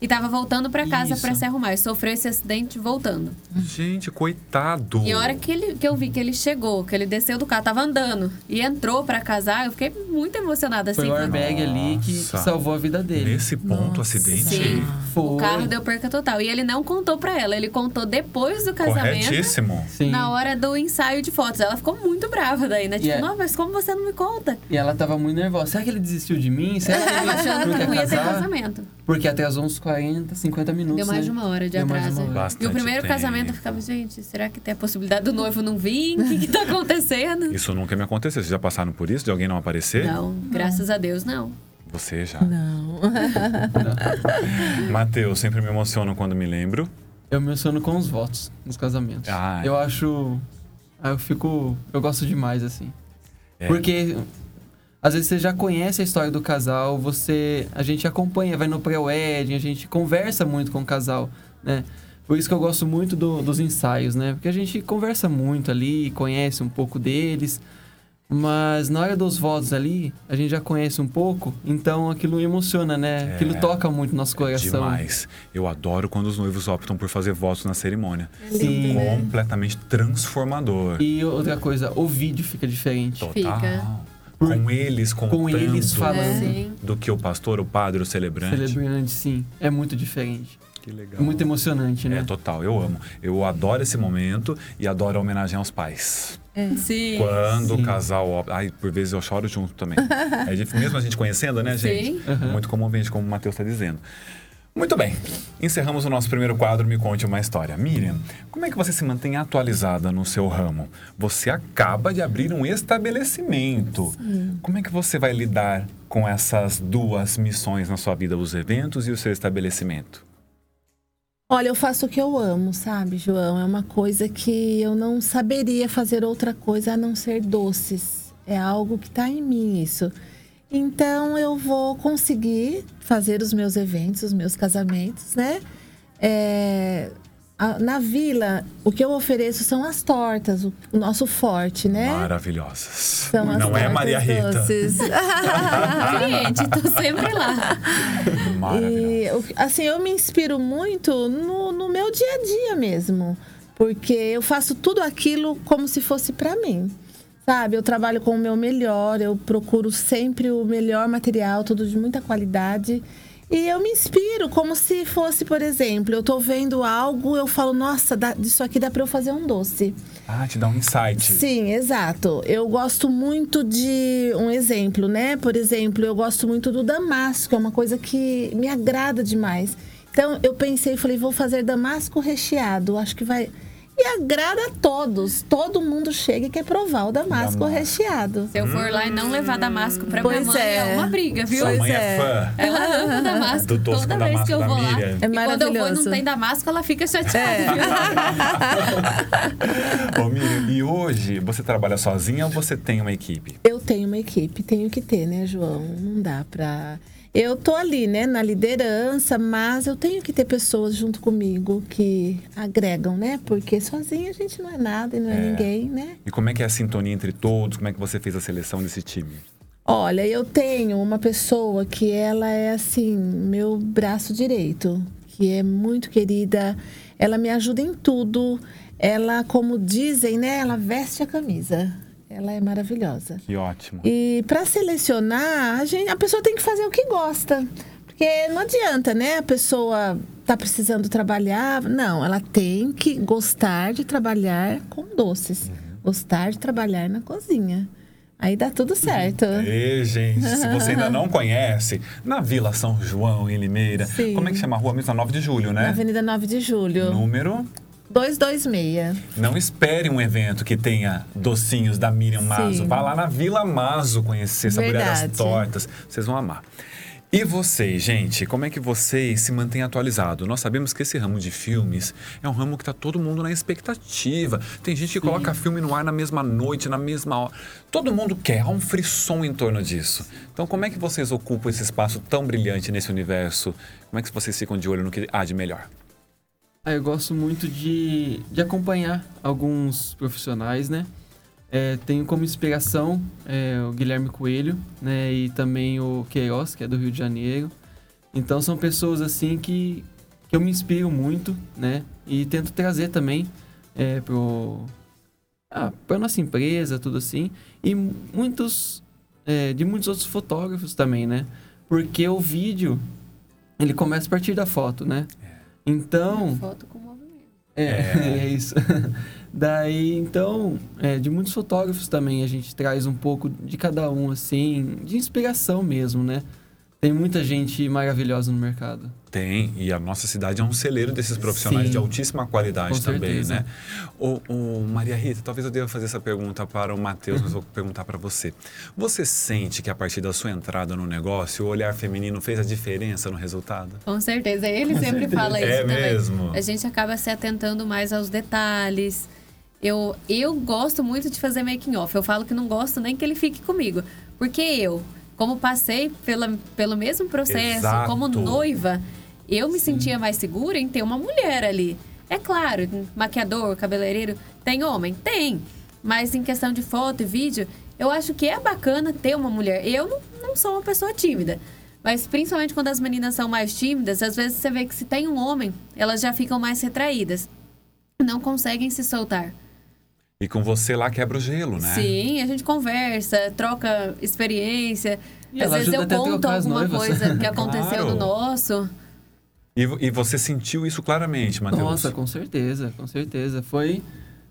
S4: e tava voltando pra casa pra se arrumar. E sofreu esse acidente voltando.
S1: Gente, coitado.
S4: E a hora que, ele, que eu vi que ele chegou, que ele desceu do carro, tava andando e entrou pra casar, eu fiquei muito emocionada assim.
S3: Foi o airbag ali que, salvou a vida dele.
S1: Nesse ponto,
S2: Nossa.
S1: acidente.
S4: Sim.
S3: Foi.
S4: O carro deu perca total. E ele não contou pra ela, ele contou depois do casamento.
S1: Corretíssimo.
S3: Sim.
S4: Na hora do ensaio de fotos. Ela ficou muito brava daí, né? Tipo,
S3: é-
S4: não, mas como você não me conta?
S3: E ela tava muito nervosa. Será que ele desistiu de mim? Será que ele não
S4: que não ia ter
S3: casar?
S4: casamento.
S3: Porque atrasou uns 40, 50 minutos.
S4: Deu mais
S3: né?
S4: de uma hora de
S3: Deu
S4: atraso.
S3: uma hora.
S4: E o primeiro
S1: tempo.
S4: casamento eu ficava, gente, será que tem a possibilidade do noivo não vir? O que, que tá acontecendo?
S1: Isso nunca me aconteceu. Vocês já passaram por isso? De alguém não aparecer?
S4: Não, graças a Deus, não.
S1: Você já.
S2: Não.
S1: Matheus, sempre me emociono quando me lembro.
S3: Eu me emociono com os votos nos casamentos.
S1: Ah, é.
S3: Eu acho. ah, Eu fico. Eu gosto demais, assim.
S1: É.
S3: Porque às vezes você já conhece a história do casal, você. A gente acompanha, vai no pré-wedding, a gente conversa muito com o casal, né? Por isso que eu gosto muito do- dos ensaios, né? Porque a gente conversa muito ali, conhece um pouco deles. Mas na hora dos votos ali, a gente já conhece um pouco, então aquilo emociona, né?
S1: É.
S3: Aquilo toca muito nosso coração.
S1: Demais. Eu adoro quando os noivos optam por fazer votos na cerimônia.
S3: Sim.
S1: Completamente transformador.
S3: E outra coisa, o vídeo fica diferente.
S1: Total.
S4: Fica.
S1: Com eles contando
S3: Com eles falando.
S4: Sim.
S1: do que o pastor, o padre, o celebrante.
S3: Celebrante, sim. É muito diferente.
S1: Que legal.
S3: É muito emocionante, né?
S1: É total, eu amo. Eu adoro esse momento e adoro a homenagem aos pais.
S4: Sim.
S1: Quando
S3: Sim.
S1: o casal. Ai, por vezes eu choro junto também. É difícil, mesmo a gente conhecendo, né, gente?
S4: Sim.
S1: Muito comovente, como o Matheus está dizendo. Muito bem. Encerramos o nosso primeiro quadro Me Conte uma História. Miriam, como é que você se mantém atualizada no seu ramo? Você acaba de abrir um estabelecimento. Como é que você vai lidar com essas duas missões na sua vida, os eventos e o seu estabelecimento?
S2: Olha, eu faço o que eu amo, sabe, João? É uma coisa que eu não saberia fazer outra coisa a não ser doces. É algo que está em mim isso. Então eu vou conseguir fazer os meus eventos, os meus casamentos, né? É, a- na vila, o que eu ofereço são as tortas, o, o nosso forte, né?
S1: Maravilhosas.
S2: São as
S1: Não é Maria Rita.
S2: doces.
S4: Cliente, tô sempre lá.
S2: E, assim, eu me inspiro muito no, no meu dia a dia mesmo. Porque eu faço tudo aquilo como se fosse para mim. Sabe? Eu trabalho com o meu melhor, eu procuro sempre o melhor material, tudo de muita qualidade. E eu me inspiro como se fosse, por exemplo, eu tô vendo algo, eu falo, nossa, dá, disso aqui dá para eu fazer um doce.
S1: Ah, te dá um insight.
S2: Sim, exato. Eu gosto muito de um exemplo, né? Por exemplo, eu gosto muito do damasco, é uma coisa que me agrada demais. Então eu pensei, falei, vou fazer damasco recheado, acho que vai. E agrada a todos. Todo mundo chega e quer provar o damasco
S1: Damasco.
S2: recheado.
S4: Se eu for lá e não levar damasco pra
S2: Pois
S4: minha mãe, é.
S2: é.
S4: uma briga, viu?
S1: Sua
S2: Pois
S1: mãe é,
S2: é.
S1: fã.
S4: Ela ama damasco.
S1: Do
S4: Toda vez que eu
S1: damasco
S4: vou lá.
S2: É
S4: e quando eu vou e não
S2: maravilhoso.
S4: tem damasco, ela fica chateada.
S2: É.
S1: Ô, Miriam, e hoje você trabalha sozinha ou você tem uma equipe?
S2: Eu tenho uma equipe, tenho que ter, né, João? Não dá pra. Eu tô ali, né, na liderança, mas eu tenho que ter pessoas junto comigo que agregam, né? Porque sozinha a gente não é nada e não é,
S1: É.
S2: ninguém, né?
S1: E como é que é a sintonia entre todos? Como é que você fez a seleção desse time?
S2: Olha, eu tenho uma pessoa que ela é assim, meu braço direito, que é muito querida, ela me ajuda em tudo. Ela, como dizem, né, ela veste a camisa. Ela é maravilhosa.
S1: Que ótimo.
S2: E para selecionar, a, gente, a pessoa tem que fazer o que gosta. Porque não adianta, né? A pessoa tá precisando trabalhar. Não, ela tem que gostar de trabalhar com doces.
S1: Uhum.
S2: Gostar de trabalhar na cozinha. Aí dá tudo certo.
S1: Ei, gente, se você ainda não conhece, na Vila São João, em Limeira,
S2: Sim.
S1: como é que chama a rua mesmo? A 9 de julho,
S2: Na
S1: né?
S2: Avenida 9 de Julho,
S1: Número.
S2: 226.
S1: Não espere um evento que tenha docinhos da Miriam Mazo. Vá lá na Vila Mazo conhecer, saborear as tortas. Vocês vão amar. E vocês, gente, como é que vocês se mantêm atualizados? Nós sabemos que esse ramo de filmes é um ramo que está todo mundo na expectativa. Tem gente que coloca filme no ar na mesma noite, na mesma hora. Todo mundo quer, há um frisson em torno disso. Então, como é que vocês ocupam esse espaço tão brilhante nesse universo? Como é que vocês ficam de olho no que há de melhor?
S3: Ah, eu gosto muito de, de acompanhar alguns profissionais, né? É, tenho como inspiração é, o Guilherme Coelho, né? E também o Queiroz, que é do Rio de Janeiro. Então são pessoas assim que, que eu me inspiro muito, né? E tento trazer também é, pro, ah, nossa empresa, tudo assim. E muitos, é, de muitos outros fotógrafos também, né? Porque o vídeo, ele começa a partir da foto, né? Então,
S4: Foto com movimento.
S3: é,
S1: É.
S3: é isso. Daí, então, é, de muitos fotógrafos também a gente traz um pouco de cada um, assim, de inspiração mesmo, né? Tem muita gente maravilhosa no mercado.
S1: Tem, e a nossa cidade é um celeiro desses profissionais
S3: Sim.
S1: de altíssima qualidade
S3: Com
S1: também,
S3: certeza.
S1: né? Ô, ô, Maria Rita, talvez eu deva fazer essa pergunta para o Matheus, mas vou perguntar para você. Você sente que a partir da sua entrada no negócio, o olhar feminino fez a diferença no resultado?
S4: Com certeza. Ele sempre fala isso
S1: É
S4: também.
S1: mesmo?
S4: A gente acaba se atentando mais aos detalhes. Eu, eu gosto muito de fazer making off. Eu falo que não gosto nem que ele fique comigo. Porque eu, como passei pela, pelo mesmo processo,
S1: Exato.
S4: como noiva, eu me sentia mais segura em ter uma mulher ali. É claro, maquiador, cabeleireiro, tem homem? Tem. Mas em questão de foto e vídeo, eu acho que é bacana ter uma mulher. Eu não, não sou uma pessoa tímida. Mas principalmente quando as meninas são mais tímidas, às vezes você vê que se tem um homem, elas já ficam mais retraídas. Não conseguem se soltar.
S1: E com você lá quebra o gelo, né?
S4: Sim, a gente conversa, troca experiência.
S3: E
S4: Às vezes eu conto alguma
S3: noivas.
S4: coisa que aconteceu
S1: Claro.
S4: no nosso.
S1: E, e você sentiu isso claramente, Matheus?
S3: Nossa, com certeza, com certeza. Foi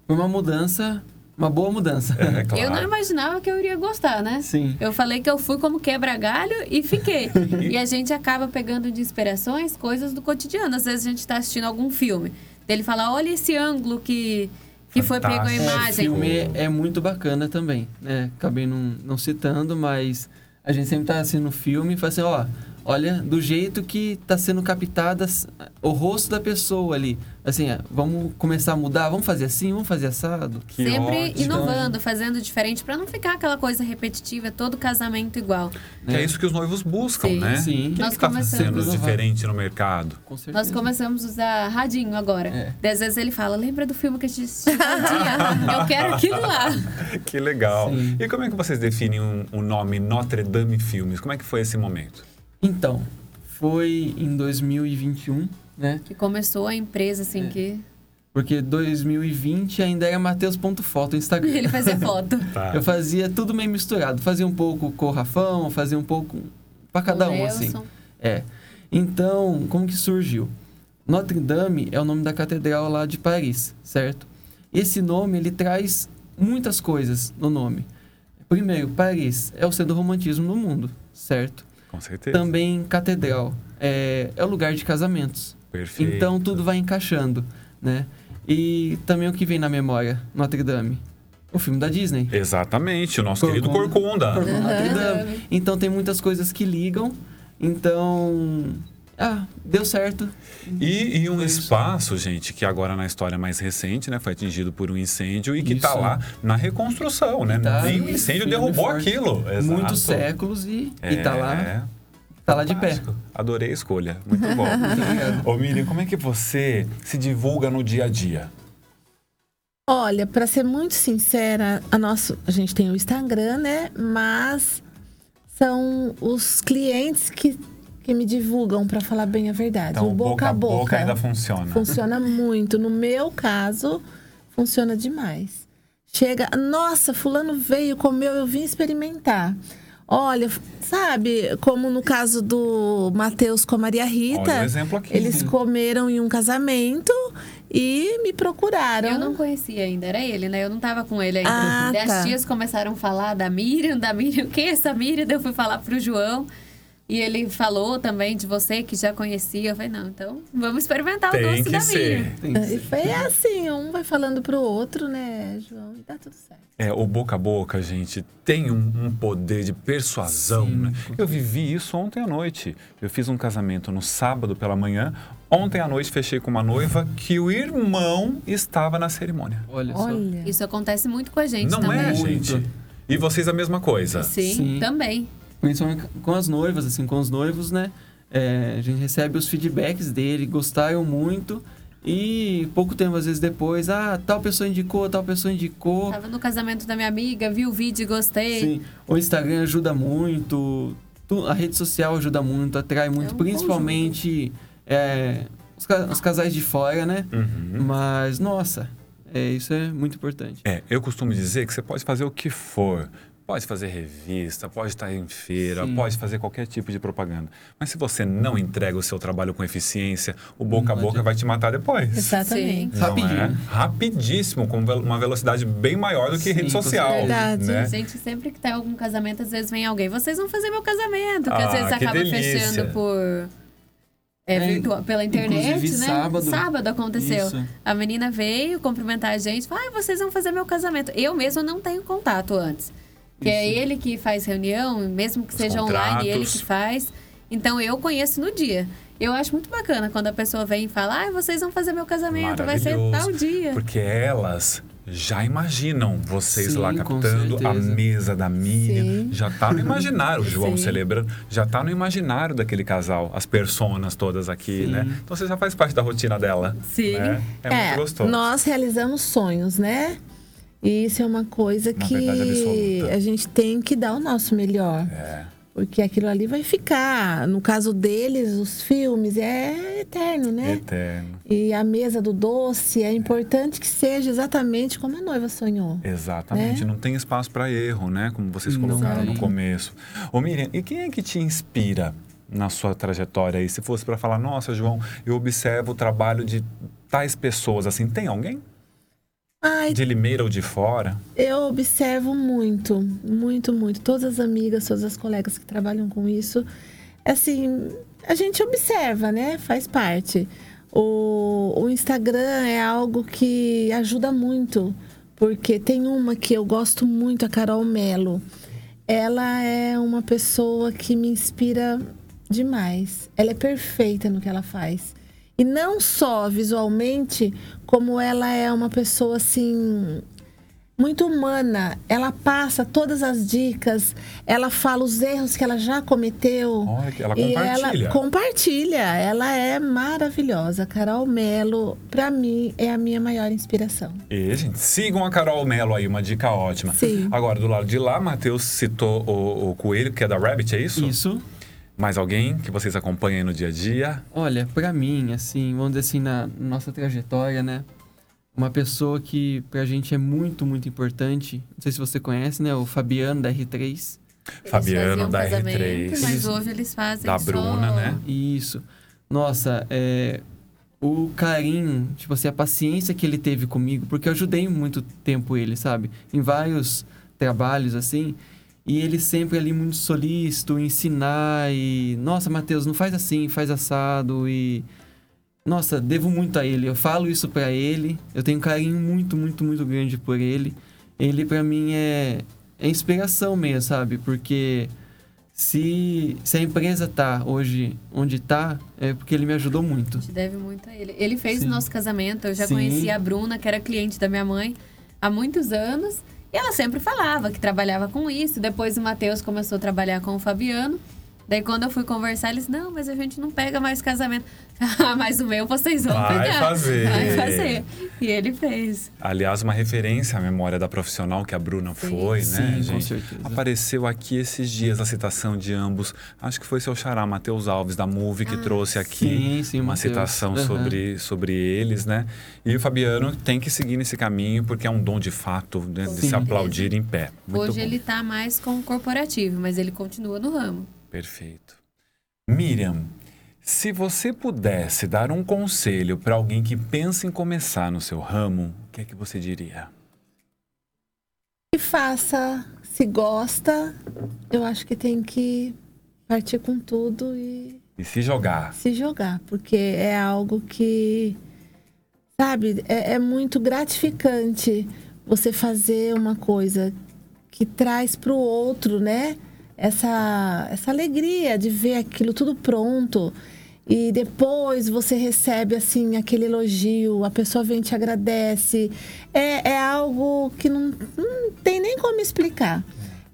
S3: uma mudança, uma boa mudança.
S1: É, claro.
S4: Eu não imaginava que eu iria gostar, né?
S3: Sim.
S4: Eu falei que eu fui como quebra-galho e fiquei. e a gente acaba pegando de inspirações coisas do cotidiano. Às vezes a gente tá assistindo algum filme. Ele fala, olha esse ângulo que, que foi pego a.
S3: É,
S4: imagem.
S3: filme é muito bacana também, né? Acabei não, não citando, mas a gente sempre tá assistindo o filme e fala assim, ó, olha, do jeito que tá sendo captada o rosto da pessoa ali. Assim, ó, vamos começar a mudar, vamos fazer assim, vamos fazer assado.
S1: Que
S4: Sempre
S1: ótimo.
S4: inovando, fazendo diferente, pra não ficar aquela coisa repetitiva, todo casamento igual.
S1: Que é isso que os noivos buscam,
S4: Sim.
S1: né?
S3: Sim.
S1: O que
S4: Nós
S1: está
S4: começamos-
S1: sendo
S3: Inovar.
S1: diferente no mercado?
S3: Com certeza.
S4: Nós começamos a usar radinho agora.
S3: É.
S4: Às vezes ele fala, lembra do filme que a gente assistiu um? Eu quero aquilo lá.
S1: Que legal.
S3: Sim.
S1: E como é que vocês definem um- o nome Notre Dame Filmes? Como é que foi esse momento?
S3: Então, foi em 2021, né?
S4: Que começou a empresa, assim,
S3: É.
S4: que
S3: Porque 2020 ainda era Mateus.foto no Instagram.
S4: ele fazia foto.
S1: Tá.
S3: Eu fazia tudo meio misturado. Fazia um pouco com o Rafão, fazia um pouco pra cada
S4: O
S3: um, assim.
S4: Nelson.
S3: É. Então, como que surgiu? Notre Dame é o nome da catedral lá de Paris, certo? Esse nome, ele traz muitas coisas no nome. Primeiro, Paris é o centro do romantismo no mundo, certo?
S1: Com certeza.
S3: Também catedral é, é o lugar de casamentos.
S1: Perfeito.
S3: Então tudo vai encaixando, né? E também o que vem na memória, Notre Dame. O filme da Disney.
S1: Exatamente, o nosso querido
S3: Corcunda.
S1: Corcunda.
S3: Corcunda, Notre
S4: Uhum.
S3: Dame. Então tem muitas coisas que ligam. Então. Ah, deu certo.
S1: E, e um
S3: isso.
S1: espaço, gente, que agora na história mais recente, né, foi atingido por um incêndio e que está lá na reconstrução, né?
S3: Tá
S1: Nem o
S3: firme e
S1: derrubou
S3: forte.
S1: aquilo. Exato.
S3: Muitos séculos e, tá lá.
S1: É.
S3: Tá lá de pé.
S1: Adorei a escolha. Muito bom. Ô Miriam, como é que você se divulga no dia a dia?
S2: Olha, para ser muito sincera, a, nosso, a gente tem o Instagram, né? Mas são os clientes que, que me divulgam, para falar bem a verdade.
S1: Então,
S2: o boca a boca.
S1: ainda funciona.
S2: Funciona muito. No meu caso, funciona demais. Chega, nossa, fulano veio, comeu, eu vim experimentar. Olha, sabe, como no caso do Matheus com a Maria Rita,
S1: Olha o exemplo aqui.
S2: eles comeram em um casamento e me procuraram.
S4: Eu não conhecia ainda, era ele, né? Eu não tava com ele ainda.
S2: Ah,
S4: Daí
S2: tá.
S4: as tias começaram a falar da Miriam, da Miriam, quem é essa Miriam? Daí eu fui falar pro João. E ele falou também de você que já conhecia. Eu falei, não, então vamos experimentar o
S1: Tem
S4: doce
S1: que
S4: da
S1: ser.
S3: Que
S2: E
S3: ser.
S2: foi assim, um vai falando pro outro, né, João? E dá tudo certo.
S1: É, o boca a boca, gente, tem um, um poder de persuasão,
S3: Sim,
S1: né? Eu vivi isso ontem à noite. Eu fiz um casamento no sábado pela manhã. Ontem à noite fechei com uma noiva que o irmão estava na cerimônia.
S3: Olha só.
S2: Olha.
S4: Isso acontece muito com a gente
S1: Não
S4: também.
S1: é,
S3: Muito.
S1: gente? E vocês a mesma coisa.
S4: Sim,
S3: Sim.
S4: também.
S3: Principalmente com as noivas, assim, com os noivos, né? É, a gente recebe os feedbacks dele, gostaram muito. E pouco tempo, às vezes, depois, ah, tal pessoa indicou, tal pessoa indicou.
S4: Tava no casamento da minha amiga, vi o vídeo e gostei.
S3: Sim, o Instagram ajuda muito, a rede social ajuda muito, atrai muito,
S4: um
S3: principalmente é, os, os casais de fora, né?
S1: Uhum.
S3: Mas, nossa, é, isso é muito importante.
S1: É, eu costumo dizer que você pode fazer o que for. Pode fazer revista, pode estar em feira,
S3: Sim.
S1: pode fazer qualquer tipo de propaganda. Mas se você não entrega o seu trabalho com eficiência, o boca a boca
S3: adianta.
S1: vai te matar depois.
S2: Exatamente.
S1: Não
S3: Rapidinho.
S1: é? Rapidíssimo, com uma velocidade bem maior do que
S3: Sim,
S1: rede social.
S2: Verdade.
S1: Né?
S4: Gente, sempre que tem algum casamento, às vezes vem alguém. Vocês vão fazer meu casamento. Que
S1: Ah,
S4: às vezes
S1: que
S4: acaba
S1: delícia.
S4: fechando por. É,
S3: É,
S4: virtual, pela internet,
S3: inclusive,
S4: né?
S3: sábado.
S4: aconteceu.
S3: Isso.
S4: A menina veio cumprimentar a gente. Falou, ah, vocês vão fazer meu casamento. Eu mesmo não tenho contato antes. Que é
S3: Isso.
S4: ele que faz reunião, mesmo que
S1: Os
S4: seja online, ele
S1: contratos.
S4: que faz. Então eu conheço no dia. Eu acho muito bacana quando a pessoa vem e fala, ah, vocês vão fazer meu casamento, vai ser tal dia.
S1: Porque elas já imaginam vocês
S3: Sim,
S1: lá captando a mesa da Miriam.
S2: Sim.
S1: Já tá no imaginário, o João
S4: Sim.
S1: celebrando. Já tá no imaginário daquele casal, as personas todas aqui,
S3: Sim.
S1: né? Então você já faz parte da rotina dela.
S4: Sim.
S1: né? É, muito gostoso.
S2: nós realizamos sonhos, né? E isso é uma coisa
S1: Uma
S2: que a gente tem que dar o nosso melhor.
S1: É.
S2: Porque aquilo ali vai ficar. No caso deles, os filmes, é eterno, né?
S1: Eterno.
S2: E a mesa do doce, é importante que seja exatamente como a noiva sonhou.
S1: Exatamente,
S2: Né?
S1: não tem espaço para erro, né? Como vocês colocaram no começo. Ô Miriam, e quem é que te inspira na sua trajetória aí? Se fosse para falar, nossa, João, eu observo o trabalho de tais pessoas, assim, tem alguém?
S2: Ai,
S1: De Limeira ou de fora?
S2: Eu observo muito, muito, muito. Todas as amigas, todas as colegas que trabalham com isso. Assim, a gente observa, né? Faz parte. O, o Instagram é algo que ajuda muito, porque tem uma que eu gosto muito, a Carol Melo. Ela é uma pessoa que me inspira demais. Ela é perfeita no que ela faz. E não só visualmente, como ela é uma pessoa assim muito humana. Ela passa todas as dicas, ela fala os erros que ela já cometeu.
S1: Olha, que ela
S2: E
S1: compartilha.
S2: ela compartilha. Ela é maravilhosa. Carol Melo, pra mim, é a minha maior inspiração.
S1: E, gente, sigam a Carol Mello aí, uma dica ótima.
S2: Sim.
S1: Agora, do lado de lá, Matheus citou o, o Coelho, que é da Rabbit, é isso?
S3: Isso.
S1: Mais alguém que vocês acompanham aí no dia a dia?
S3: Olha, pra mim, assim, vamos dizer assim, na nossa trajetória, né? Uma pessoa que pra gente é muito, muito importante. Não sei se você conhece, né? O Fabiano da R3.
S4: Eles
S1: Fabiano da
S4: casamento,
S1: R3.
S4: Mas
S3: Eles-
S4: hoje eles fazem
S1: Da
S4: só-
S1: Bruna, né?
S3: Isso. Nossa, é. O carinho, tipo assim, a paciência que ele teve comigo, porque eu ajudei muito tempo ele, sabe? Em vários trabalhos, assim. E ele sempre ali muito solícito, ensinar e... Nossa, Matheus, não faz assim, faz assado e... nossa, devo muito a ele. Eu falo isso pra ele. Eu tenho um carinho muito, muito, muito grande por ele. Ele pra mim é, é inspiração mesmo, sabe? Porque se, se a empresa tá hoje onde tá, é porque ele me ajudou muito.
S4: A gente deve muito a ele. Ele fez
S3: Sim.
S4: o nosso casamento. Eu já
S3: Sim.
S4: conheci a Bruna, que era cliente da minha mãe há muitos anos. E ela sempre falava que trabalhava com isso. Depois o Matheus começou a trabalhar com o Fabiano. Daí quando eu fui conversar, eles, não, mas a gente não pega mais casamento. Ah, mas o meu vocês vão
S1: Vai
S4: pegar.
S1: fazer.
S4: Vai fazer. E ele fez.
S1: Aliás, uma referência à memória da profissional que a Bruna foi, né,
S3: Sim, com
S1: gente?
S3: certeza.
S1: Apareceu aqui esses dias a citação de ambos. Acho que foi seu xará, Matheus Alves, da Move, que trouxe aqui
S3: Sim, sim,
S1: uma citação
S3: Aham.
S1: sobre, sobre eles, né? E o Fabiano tem que seguir nesse caminho, porque é um dom de fato né, de se
S3: Sim.
S1: aplaudir em pé. Muito
S4: Hoje
S1: bom.
S4: ele tá mais com o corporativo, mas ele continua no ramo.
S1: Perfeito. Miriam, se você pudesse dar um conselho para alguém que pensa em começar no seu ramo, o que é que você diria?
S2: Que faça, se gosta, eu acho que tem que partir com tudo e
S1: E se jogar?
S2: se jogar, porque é algo que, sabe, é, é muito gratificante você fazer uma coisa que traz para o outro, né? Essa, essa alegria de ver aquilo tudo pronto. E depois você recebe, assim, aquele elogio, a pessoa vem e te agradece. É, é algo que não, não tem nem como explicar.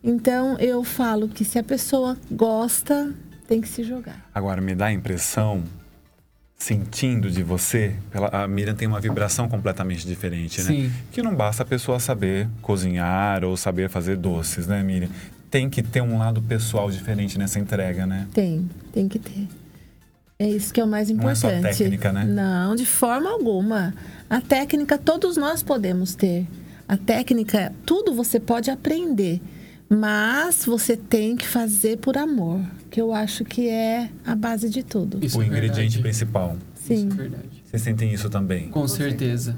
S2: Então, eu falo que se a pessoa gosta, tem que se jogar.
S1: Agora, me dá a impressão, sentindo de você, pela, a Miriam tem uma vibração completamente diferente, né?
S3: Sim.
S1: Que não basta a pessoa saber cozinhar ou saber fazer doces, né, Miriam? Tem que ter um lado pessoal diferente nessa entrega, né?
S2: Tem, tem que ter. É isso que é o mais
S1: Não é só
S2: importante.
S1: técnica, né?
S2: Não, de forma alguma. A técnica todos nós podemos ter. A técnica, tudo você pode aprender, mas você tem que fazer por amor, que eu acho que é a base de tudo.
S3: Isso
S1: o
S3: é
S1: ingrediente
S3: verdade.
S1: principal.
S2: Sim.
S3: Isso é verdade.
S1: Vocês sentem isso também?
S3: Com certeza.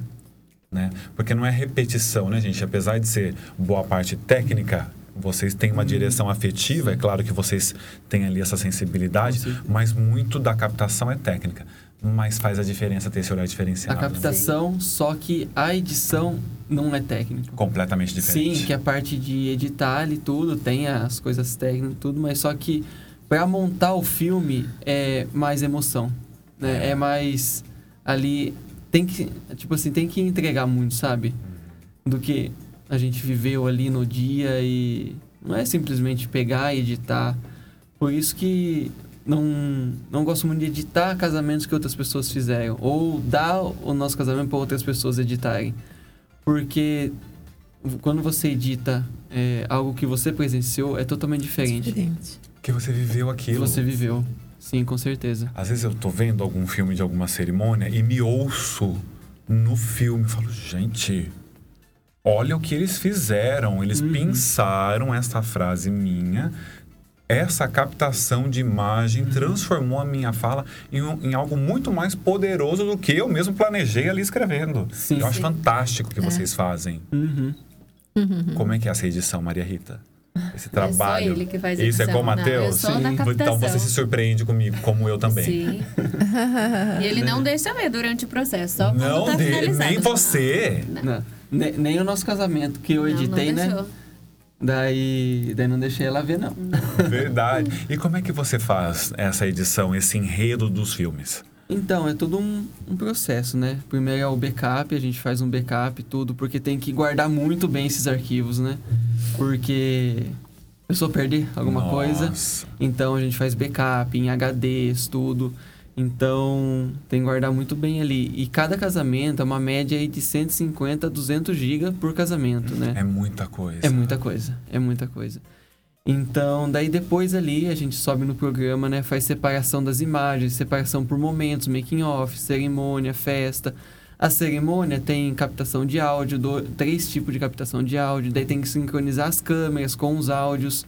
S1: né? Porque não é repetição, né, gente? Apesar de ser boa parte técnica, vocês têm uma direção afetiva, é claro que vocês têm ali essa sensibilidade, mas muito da captação é técnica. Mas faz a diferença ter esse olhar
S3: A
S1: diferenciado. né?
S3: captação, só que a edição não é técnica.
S1: Completamente diferente.
S3: Sim, que a parte de editar e tudo, tem as coisas técnicas e tudo, mas só que para montar o filme é mais emoção, né?
S1: É.
S3: É. mais ali tem que, tipo assim, tem que entregar muito, sabe? Do que a gente viveu ali no dia e não é simplesmente pegar e editar. Por isso que não, não gosto muito de editar casamentos que outras pessoas fizeram ou dar o nosso casamento para outras pessoas editarem. Porque quando você edita é, algo que você presenciou, é totalmente diferente.
S2: Diferente.
S1: Que você viveu
S3: Que
S1: aquilo.
S3: você viveu. Sim, com certeza.
S1: Às vezes eu tô vendo algum filme de alguma cerimônia e me ouço no filme. Eu falo, gente, olha o que eles fizeram. Eles
S3: Uhum.
S1: pensaram essa frase minha. Essa captação de imagem
S3: Uhum.
S1: transformou a minha fala em, um- em algo muito mais poderoso do que eu mesmo planejei ali escrevendo.
S3: Sim.
S1: eu acho
S4: Sim.
S1: fantástico o
S3: É.
S1: que vocês fazem.
S3: Uhum.
S1: Como é que é essa edição, Maria Rita? Esse
S4: É
S1: trabalho.
S4: só ele que faz
S1: Isso é
S4: edição.
S1: com o Matheus? Então você se surpreende comigo, como eu também.
S4: Sim. e ele não deixa ver durante o processo, só quando
S1: Não,
S4: tá
S1: de-
S4: finalizado.
S1: nem você.
S3: Não, ne- nem o nosso casamento, que eu
S4: Não, não
S3: editei, né? Daí, daí não deixei ela ver, não.
S1: Verdade. E como é que você faz essa edição, esse enredo dos filmes?
S3: Então, é todo um, um processo, né? Primeiro é o backup, a gente faz um backup e tudo, porque tem que guardar muito bem esses arquivos, né? Porque a pessoa perder alguma coisa,
S1: Nossa.
S3: então a gente faz backup em HDs, tudo. Então, tem que guardar muito bem ali. E cada casamento é uma média aí de 150 a 200 GB por casamento, né?
S1: É muita coisa.
S3: É muita coisa, é muita coisa. Então, daí depois ali a gente sobe no programa, né? Faz separação das imagens, separação por momentos, making off, cerimônia, festa. A cerimônia tem captação de áudio, do- três tipos de captação de áudio, daí tem que sincronizar as câmeras com os áudios.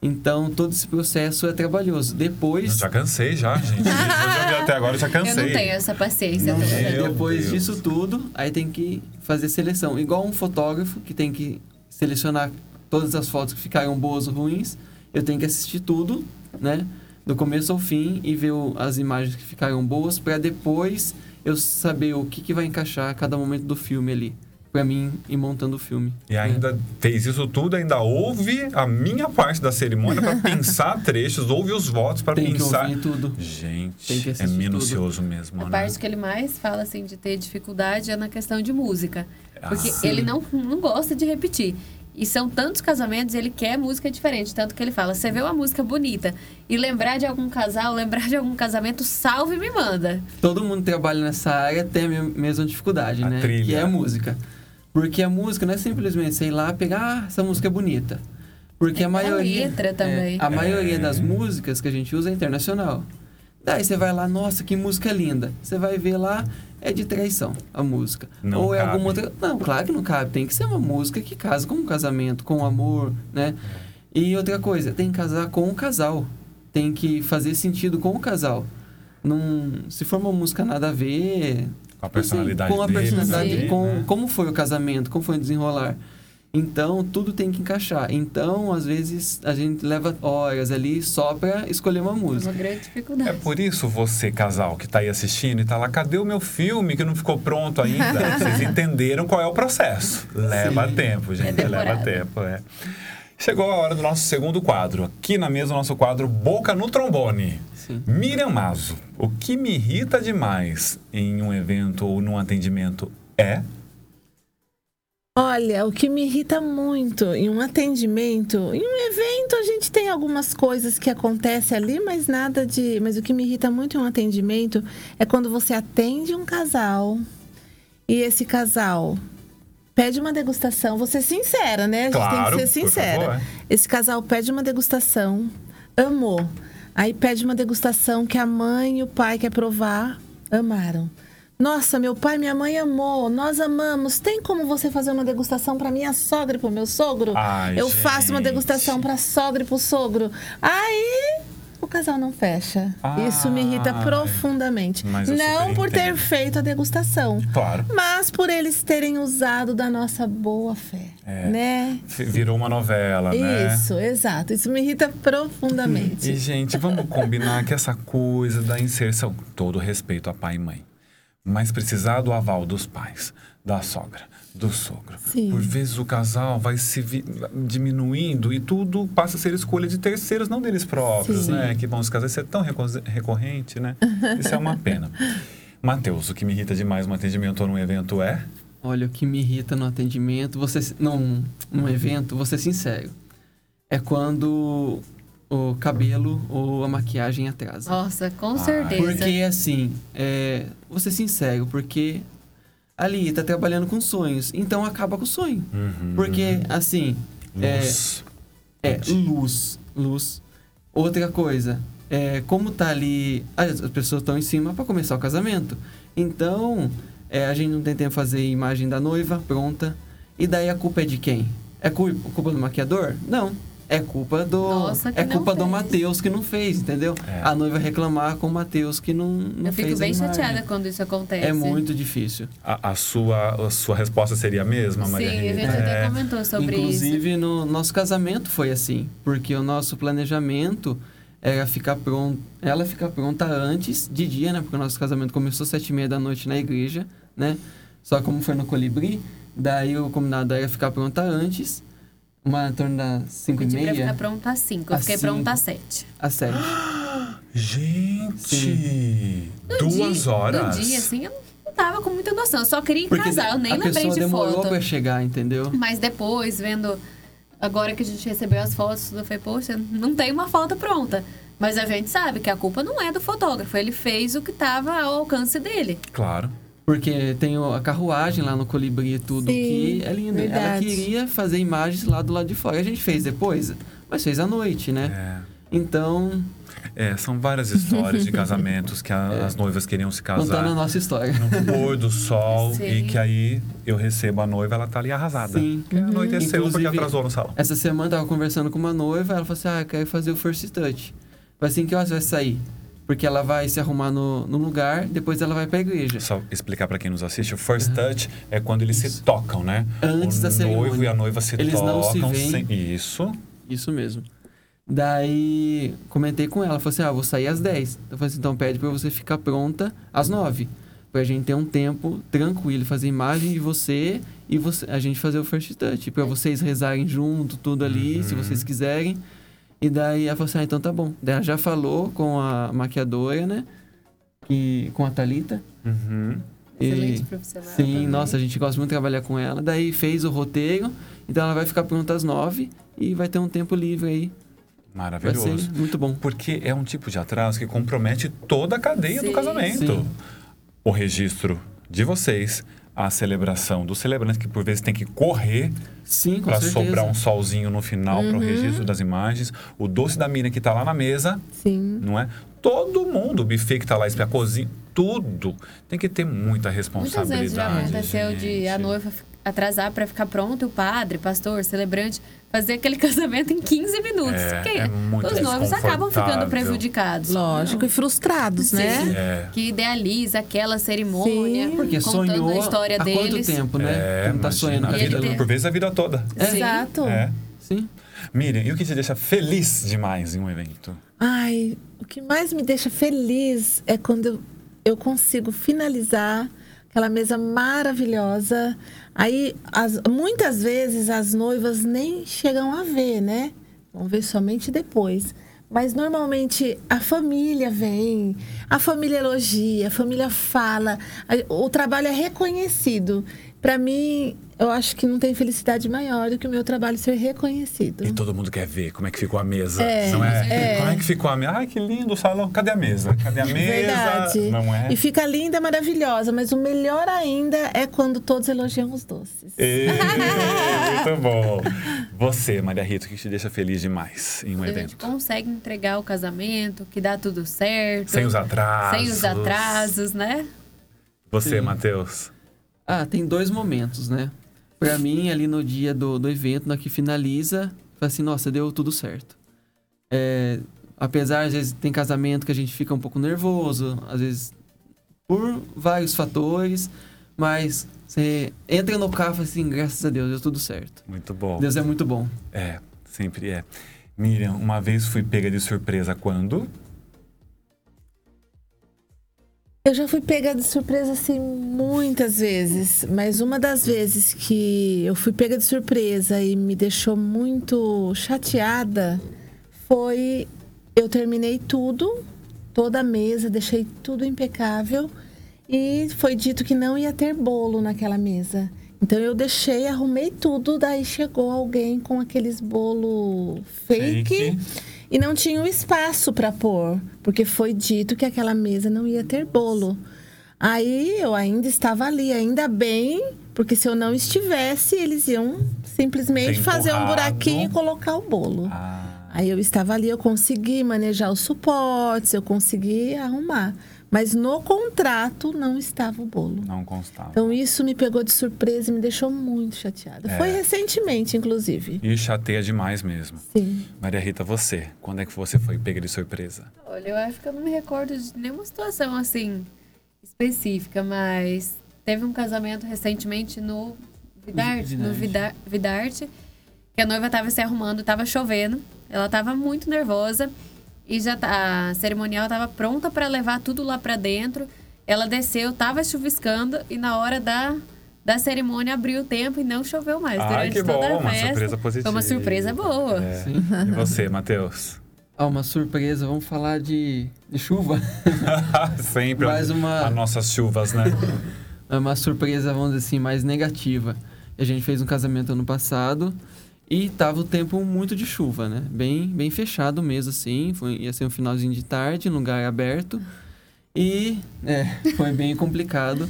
S3: Então, todo esse processo é trabalhoso.
S1: Eu
S3: Depois,
S1: já cansei já, gente. Eu já até agora, eu já
S4: Eu
S1: cansei.
S4: não tenho essa paciência.
S3: Não, depois
S1: Deus.
S3: disso tudo, aí tem que fazer seleção. Igual um fotógrafo que tem que selecionar todas as fotos que ficaram boas ou ruins. Eu tenho que assistir tudo, né? do começo ao fim e ver o- as imagens que ficaram boas para depois eu saber o que, que vai encaixar a cada momento do filme ali. Pra mim ir montando o filme.
S1: E ainda fez isso tudo, ainda houve a minha parte da cerimônia para pensar trechos, houve os votos para
S3: Tem que
S1: pensar.
S3: ouvir tudo. Tem
S1: Gente,
S3: que
S1: é minucioso mesmo,
S4: A
S1: né?
S4: parte que ele mais fala, assim, de ter dificuldade é na questão de música. Porque
S1: Ah,
S4: ele não, não gosta de repetir. E são tantos casamentos, ele quer música diferente. Tanto que ele fala, você vê uma música bonita e lembrar de algum casal, lembrar de algum casamento, salve e me manda.
S3: Todo mundo que trabalha nessa área tem a me- mesma dificuldade,
S1: A
S3: né?
S1: trilha.
S3: Que é a música. Porque a música não é simplesmente, sei lá, pegar, ah, essa música é bonita. Porque
S4: É
S3: a
S4: a
S3: maioria.
S4: letra também.
S3: é, a maioria
S1: É.
S3: das músicas que a gente usa é internacional. Daí você vai lá, nossa, que música linda. Você vai ver lá, é de traição a música.
S1: Não
S3: Ou é
S1: cabe.
S3: alguma outra. Não, claro que não cabe. Tem que ser uma música que casa com o casamento, com o amor, né? E outra coisa, tem que casar com o casal. Tem que fazer sentido com o casal. Não, se for uma música nada a ver.
S1: Com a personalidade
S3: com a
S1: deles
S3: personalidade,
S1: ali,
S3: com
S1: né?
S3: como foi o casamento, como foi o desenrolar. Então, tudo tem que encaixar. Então, às vezes, a gente leva horas ali só pra escolher uma
S4: É uma
S3: música.
S4: grande dificuldade.
S1: É por isso você, casal, que tá aí assistindo e tá lá, cadê o meu filme que não ficou pronto ainda? Vocês entenderam qual é o processo. Leva
S3: Sim.
S1: tempo, gente.
S4: É
S1: leva tempo, é. Chegou a hora do nosso segundo quadro. Aqui na mesa, o nosso quadro Boca no Trombone.
S3: Sim.
S1: Miriam Mazo, o que me irrita demais em um evento ou num atendimento é...
S2: Olha, o que me irrita muito em um atendimento, em um evento a gente tem algumas coisas que acontecem ali, mas nada de. Mas o que me irrita muito em um atendimento é quando você atende um casal e esse casal pede uma degustação. Vou ser sincera, né? A gente
S1: Claro,
S2: tem que ser sincera.
S1: é.
S2: Esse casal pede uma degustação, amou. Aí pede uma degustação que a mãe e o pai quer provar, amaram. Nossa, meu pai e minha mãe amou, nós amamos. Tem como você fazer uma degustação para minha sogra e pro meu sogro?
S1: Ai,
S2: Eu faço uma
S1: gente.
S2: degustação para sogra e pro sogro. Aí o casal não fecha. Isso me irrita profundamente. Não por ter
S1: entendo.
S2: feito a degustação,
S1: Claro.
S2: mas por eles terem usado da nossa boa fé,
S1: É.
S2: né?
S1: Virou uma novela, né?
S2: Isso, exato. Isso me irrita profundamente.
S1: E, gente, vamos combinar que essa coisa da inserção, todo respeito a pai e mãe, mas precisar do aval dos pais, da sogra, do sogro.
S2: Sim.
S1: Por vezes o casal vai se vi- diminuindo e tudo passa a ser escolha de terceiros, não deles próprios,
S2: Sim.
S1: né? Que bom, os casais ser tão reco- recorrente, né? Isso é uma pena. Matheus, o que me irrita demais num atendimento ou num evento é...
S3: Olha, o que me irrita no atendimento, você num, num evento, vou ser sincero, é quando o cabelo ou a maquiagem atrasa.
S4: Nossa, com
S1: Ah,
S4: certeza.
S3: Porque assim, é, vou ser sincero, porque ali tá trabalhando com sonhos, então acaba com o sonho.
S1: Uhum.
S3: Porque assim, é,
S1: Luz.
S3: é luz, luz. Outra coisa, é como tá ali, as as pessoas estão em cima para começar o casamento. Então, é, a gente não tem tempo de fazer imagem da noiva pronta. E daí a culpa é de quem? É cu- culpa do maquiador? Não. É culpa do.
S4: Nossa, que
S3: é
S4: não
S3: culpa do
S4: fez.
S3: Matheus que não fez, entendeu?
S1: É.
S3: A noiva reclamar com o Matheus que não, não
S4: Eu
S3: fez
S4: fico
S3: a
S4: bem chateada quando isso acontece.
S3: É muito difícil.
S1: A, a sua, a sua resposta seria a mesma, Maria
S4: Sim, a
S1: Rita?
S4: gente
S1: É.
S4: até comentou sobre isso.
S3: Inclusive, no nosso casamento foi assim. Porque o nosso planejamento era ficar pronto. Ela ficar pronta antes de dia, né? Porque o nosso casamento começou às sete e meia da noite na igreja, né? Só como foi no Colibri, daí o combinado era ficar pronta antes, uma em torno das cinco e
S4: Pedi pra ficar
S3: meia,
S4: pronta às 5. Eu fiquei
S3: cinco.
S4: pronta às 7.
S3: às sete.
S1: Gente, duas horas.
S4: No dia, assim, eu não tava com muita noção. Eu só queria
S3: Porque
S4: casar, eu nem
S3: a
S4: lembrei
S3: pessoa
S4: de
S3: demorou
S4: foto.
S3: pra chegar, entendeu?
S4: Mas depois, vendo. Agora que a gente recebeu as fotos, eu falei, poxa, não tem uma foto pronta. Mas a gente sabe que a culpa não é do fotógrafo. Ele fez o que estava ao alcance dele.
S1: Claro.
S3: Porque tem a carruagem lá no Colibri e tudo,
S2: Sim,
S3: que é lindo. Ela
S2: verdade.
S3: queria fazer imagens lá do lado de fora. A gente fez depois, mas fez à noite, né?
S1: É.
S3: Então,
S1: É, são várias histórias de casamentos que a- as noivas queriam se
S3: contando a
S1: casar
S3: nossa história.
S1: no pôr do sol
S4: Sim.
S1: e que aí eu recebo a noiva, ela tá ali arrasada.
S3: Sim.
S1: Que anoiteceu porque
S3: Inclusive-
S1: atrasou no salão.
S3: Essa semana eu tava conversando com uma noiva, ela falou assim: Ah, eu quero fazer o first touch. Falei assim, que horas vai sair? Porque ela vai se arrumar no, no lugar, depois ela vai pra igreja.
S1: Só explicar pra quem nos assiste, o first touch é quando eles se tocam, né?
S3: Antes
S1: o
S3: da
S1: noivo
S3: cerimônia.
S1: e a noiva se
S3: Eles não
S1: tocam
S3: se veem.
S1: sem- Isso.
S3: Isso mesmo. Daí comentei com ela, falei assim: ah, vou sair às 10. Eu falei assim: então pede pra você ficar pronta às 9. Pra gente ter um tempo tranquilo, fazer imagem de você e você, a gente fazer o first touch. Pra vocês rezarem junto, tudo ali, se vocês quiserem. E daí ela falou assim: ah, então tá bom. Daí ela já falou com a maquiadora, né? E, com a Thalita.
S1: Uhum.
S4: Excelente
S3: E-
S4: profissional.
S3: Sim,
S4: também.
S3: nossa, a gente gosta muito de trabalhar com ela. Daí fez o roteiro, então ela vai ficar pronta às nove e vai ter um tempo livre aí. Vai
S1: Maravilhoso.
S3: ser muito bom.
S1: Porque é um tipo de atraso que compromete toda a cadeia do
S4: Sim.
S1: casamento.
S3: Sim.
S1: O registro de vocês, a celebração do celebrante, que por vezes tem que correr
S3: Sim, com
S1: para sobrar um solzinho no final para o registro das imagens. O doce da mina que está lá na mesa,
S2: Sim.
S1: não é? Todo mundo, o buffet que está lá, a cozinha, tudo. Tem que ter muita
S4: Muitas
S1: responsabilidade.
S4: vezes já aconteceu de a
S1: gente.
S4: noiva atrasar para ficar pronto, o padre, pastor, celebrante, fazer aquele casamento em 15 minutos.
S1: É,
S4: Porque
S1: é muito
S4: os noivos acabam ficando prejudicados.
S2: Lógico, e frustrados, né?
S4: Sim.
S1: É.
S4: Que idealiza aquela cerimônia,
S2: Sim.
S3: Porque
S4: contando
S3: sonhou
S4: a história
S3: há
S4: deles.
S3: quanto tempo, né?
S1: É,
S3: Quando tá sonhando
S1: a vida,
S4: tem-
S1: por vezes a vida toda.
S2: Exato.
S1: É.
S3: Sim.
S1: Miriam, e o que te deixa feliz demais em um evento?
S2: Ai, o que mais me deixa feliz é quando eu, eu consigo finalizar aquela mesa maravilhosa. Aí, as- muitas vezes as noivas nem chegam a ver, né? Vão ver somente depois. Mas normalmente a família vem, a família elogia, a família fala, o trabalho é reconhecido. Para mim, eu acho que não tem felicidade maior do que o meu trabalho ser reconhecido.
S1: E todo mundo quer ver como é que ficou a mesa.
S2: É,
S1: não é?
S2: é.
S1: Como é que ficou a mesa? Ai, que lindo o salão. Cadê a mesa? Cadê a mesa?
S2: Verdade.
S1: Não é?
S2: E fica linda, maravilhosa. Mas o melhor ainda é quando todos elogiam os doces.
S1: Ê, muito bom. Você, Maria Rita, o que te deixa feliz demais em um
S4: A gente
S1: evento?
S4: consegue entregar o casamento, que dá tudo certo.
S1: Sem os atrasos.
S4: Sem os atrasos, né?
S1: Você. Matheus.
S3: Ah, tem dois momentos, né? Pra mim, ali no dia do, do evento, na que finaliza, fala assim, nossa, deu tudo certo. É, apesar, às vezes, tem casamento que a gente fica um pouco nervoso, às vezes, por vários fatores, mas você entra no carro e fala assim, graças a Deus, deu tudo certo.
S1: Muito bom.
S3: Deus é muito bom.
S1: É, sempre é. Miriam, uma vez fui pega de surpresa quando?
S2: Eu já fui pega de surpresa assim muitas vezes, mas uma das vezes que eu fui pega de surpresa e me deixou muito chateada foi eu terminei tudo, toda a mesa, deixei tudo impecável e foi dito que não ia ter bolo naquela mesa. Então eu deixei, arrumei tudo, daí chegou alguém com aqueles bolo fake.
S1: Fake.
S2: E não tinha o espaço para pôr, porque foi dito que aquela mesa não ia ter bolo. Aí eu ainda estava ali, ainda bem, porque se eu não estivesse, eles iam simplesmente fazer um buraquinho e colocar o bolo.
S1: Ah,
S2: Aí eu estava ali, eu consegui manejar os suportes, eu consegui arrumar. Mas no contrato não estava o bolo.
S1: não constava.
S2: Então isso me pegou de surpresa e me deixou muito chateada.
S1: É.
S2: Foi recentemente, inclusive.
S1: E chateia demais mesmo.
S2: Sim.
S1: Maria Rita, você, quando é que você foi pega de surpresa?
S4: Olha, eu acho que eu não me recordo de nenhuma situação assim específica, mas teve um casamento recentemente no Vidarte, no Vida- Vidarte, que a noiva tava se arrumando, tava chovendo, ela tava muito nervosa e já tá- a cerimonial tava pronta para levar tudo lá para dentro. Ela desceu, tava chuviscando e na hora da da cerimônia abriu o tempo e não choveu mais
S1: Ai,
S4: durante
S1: que
S4: toda
S1: bom,
S4: a
S1: uma
S4: festa.
S1: surpresa positiva.
S4: Foi uma surpresa boa.
S1: É.
S3: Sim.
S1: E você, Matheus?
S3: Ah, uma surpresa, vamos falar de, de chuva.
S1: Sempre
S3: Mais uma-
S1: as nossas chuvas, né?
S3: É uma surpresa, vamos dizer assim, mais negativa. A gente fez um casamento ano passado e tava o tempo muito de chuva, né? Bem, bem fechado mesmo, assim. Foi, ia ser um finalzinho de tarde, lugar aberto. E, é, foi bem complicado.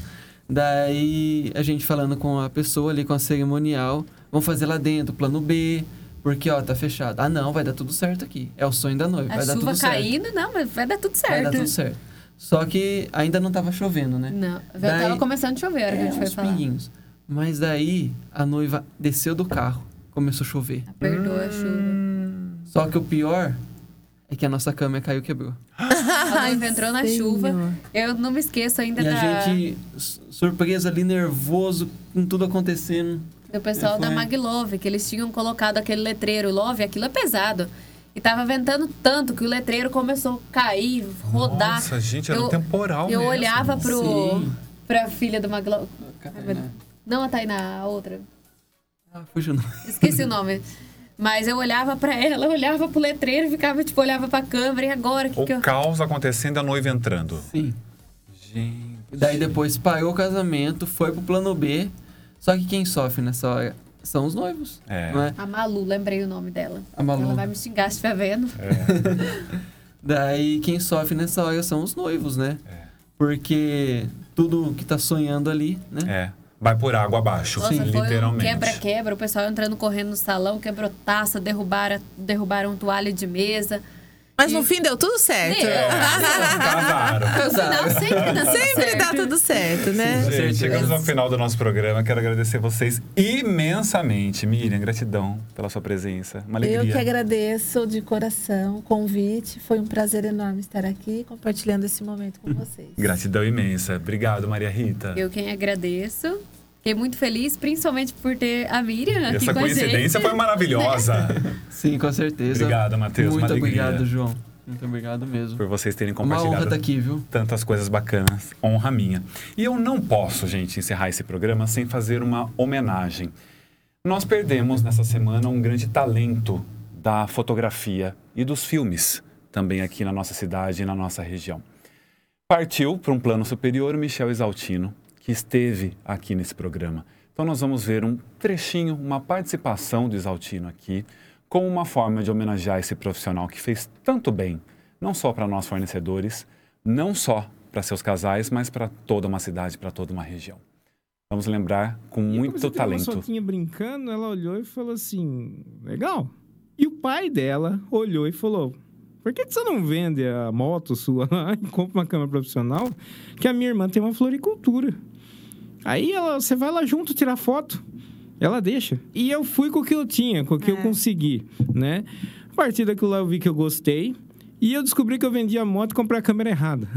S3: Daí, a gente falando com a pessoa ali, com a cerimonial, vamos fazer lá dentro, plano B, porque, ó, tá fechado. Ah, não, vai dar tudo certo aqui. É o sonho da noiva,
S4: A
S3: vai dar
S4: chuva
S3: tudo certo.
S4: caindo, não, mas vai dar tudo
S3: Vai
S4: certo.
S3: dar tudo certo. Só que ainda não tava chovendo, né?
S4: Não,
S3: Daí-
S4: tava começando a chover a
S3: É,
S4: gente foi falar.
S3: pinguinhos. Mas daí a noiva desceu do carro, começou a chover.
S4: Apertou a chuva.
S3: Só que o pior é que a nossa câmera caiu e quebrou.
S4: A noiva entrou na
S2: Senhor.
S4: chuva. Eu não me esqueço ainda
S3: E
S4: da,
S3: a gente, su- surpresa ali, nervoso, com tudo acontecendo.
S4: do pessoal da
S3: Foi.
S4: Maglove, que eles tinham colocado aquele letreiro Love, aquilo é pesado. E tava ventando tanto que o letreiro começou a cair, rodar.
S1: Nossa, gente, era um temporal
S4: Eu
S1: mesmo.
S4: olhava pro,
S3: Sim.
S4: pra filha do Maglo...
S3: Catarina.
S4: Não a Tainá, a outra.
S3: Ah, fugiu o nome.
S4: Esqueci o nome. Mas eu olhava pra ela, eu olhava pro letreiro, ficava, tipo, olhava pra câmera. E agora? Que
S1: O
S4: que eu...
S1: caos acontecendo e a noiva entrando.
S3: Sim.
S1: Gente.
S3: Daí depois parou o casamento, foi pro plano B. Só que quem sofre nessa hora são os noivos.
S1: É.
S3: Não é?
S4: A Malu, lembrei o nome dela.
S3: A Malu.
S4: Ela vai me xingar se estiver vendo.
S3: Daí quem sofre nessa hora são os noivos, né?
S1: É.
S3: Porque tudo que tá sonhando ali, né?
S1: É. Vai por água abaixo,
S4: Nossa,
S1: literalmente.
S4: quebra-quebra, o pessoal entrando correndo no salão, quebrou taça, derrubaram, derrubaram toalha de mesa.
S2: Mas no fim deu tudo certo.
S4: Deu. Não, sempre dá tudo
S2: Sempre
S4: certo.
S2: dá tudo certo, né?
S1: Gente,
S3: certeza.
S1: chegamos ao final do nosso programa. Quero agradecer vocês imensamente. Miriam, gratidão pela sua presença. Uma alegria.
S2: Eu que agradeço de coração o convite. Foi um prazer enorme estar aqui compartilhando esse momento com vocês.
S1: Gratidão imensa. Obrigado, Maria Rita.
S4: Eu quem agradeço. Fiquei muito feliz, principalmente por ter a Miriam aqui
S1: Essa
S4: com a
S1: coincidência foi maravilhosa.
S3: Sim, com certeza.
S1: Obrigado, Matheus, uma
S3: Muito
S1: alegria.
S3: obrigado, João. Muito obrigado mesmo.
S1: por vocês terem
S3: Uma honra
S1: compartilhado
S3: estar aqui, viu?
S1: tantas coisas bacanas. Honra minha. E eu não posso, gente, encerrar esse programa sem fazer uma homenagem. Nós perdemos nessa semana um grande talento da fotografia e dos filmes, também aqui na nossa cidade e na nossa região. Partiu para um plano superior o Michel Exaltino, que esteve aqui nesse programa. Então nós vamos ver um trechinho, uma participação do Exaltino aqui, como uma forma de homenagear esse profissional que fez tanto bem, não só para nós fornecedores, não só para seus casais, mas para toda uma cidade, para toda uma região. Vamos lembrar com
S5: E
S1: muito
S5: Uma
S1: talento.
S5: soquinha brincando, ela olhou e falou assim: legal. E o pai dela olhou e falou: por que, que você não vende a moto sua lá e compra uma câmera profissional? Que a minha irmã tem uma floricultura. Aí ela, você vai lá junto tirar foto. Ela deixa. E eu fui com o que eu tinha, com o que eu consegui, né? A partir daquilo lá eu vi que eu gostei. E eu descobri que eu vendia a moto e comprei a câmera errada.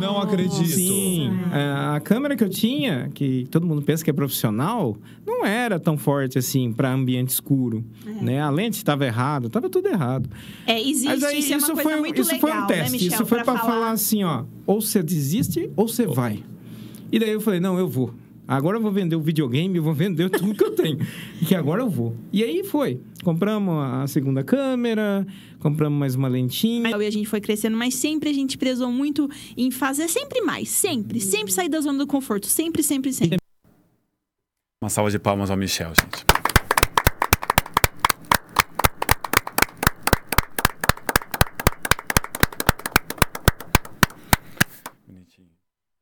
S1: Não acredito.
S5: Sim, a, a câmera que eu tinha, que todo mundo pensa que é profissional, não era tão forte assim para ambiente escuro, né? A lente estava errada, estava tudo errado.
S6: É, existe,
S5: Mas aí
S6: isso é uma
S5: isso
S6: coisa
S5: foi,
S6: muito
S5: isso
S6: legal,
S5: foi um teste,
S6: né, Michel?
S5: isso foi para
S6: pra
S5: falar... assim, ó, ou você desiste ou você vai. E daí eu falei, não, eu vou. Agora eu vou vender o videogame, eu vou vender tudo que eu tenho. Que agora eu vou. E aí foi. Compramos a segunda câmera, compramos mais uma lentinha.
S6: E a gente foi crescendo, mas sempre a gente prezou muito em fazer sempre mais. Sempre. Sempre sair da zona do conforto. Sempre, sempre, sempre.
S1: Uma salva de palmas ao Michel, gente.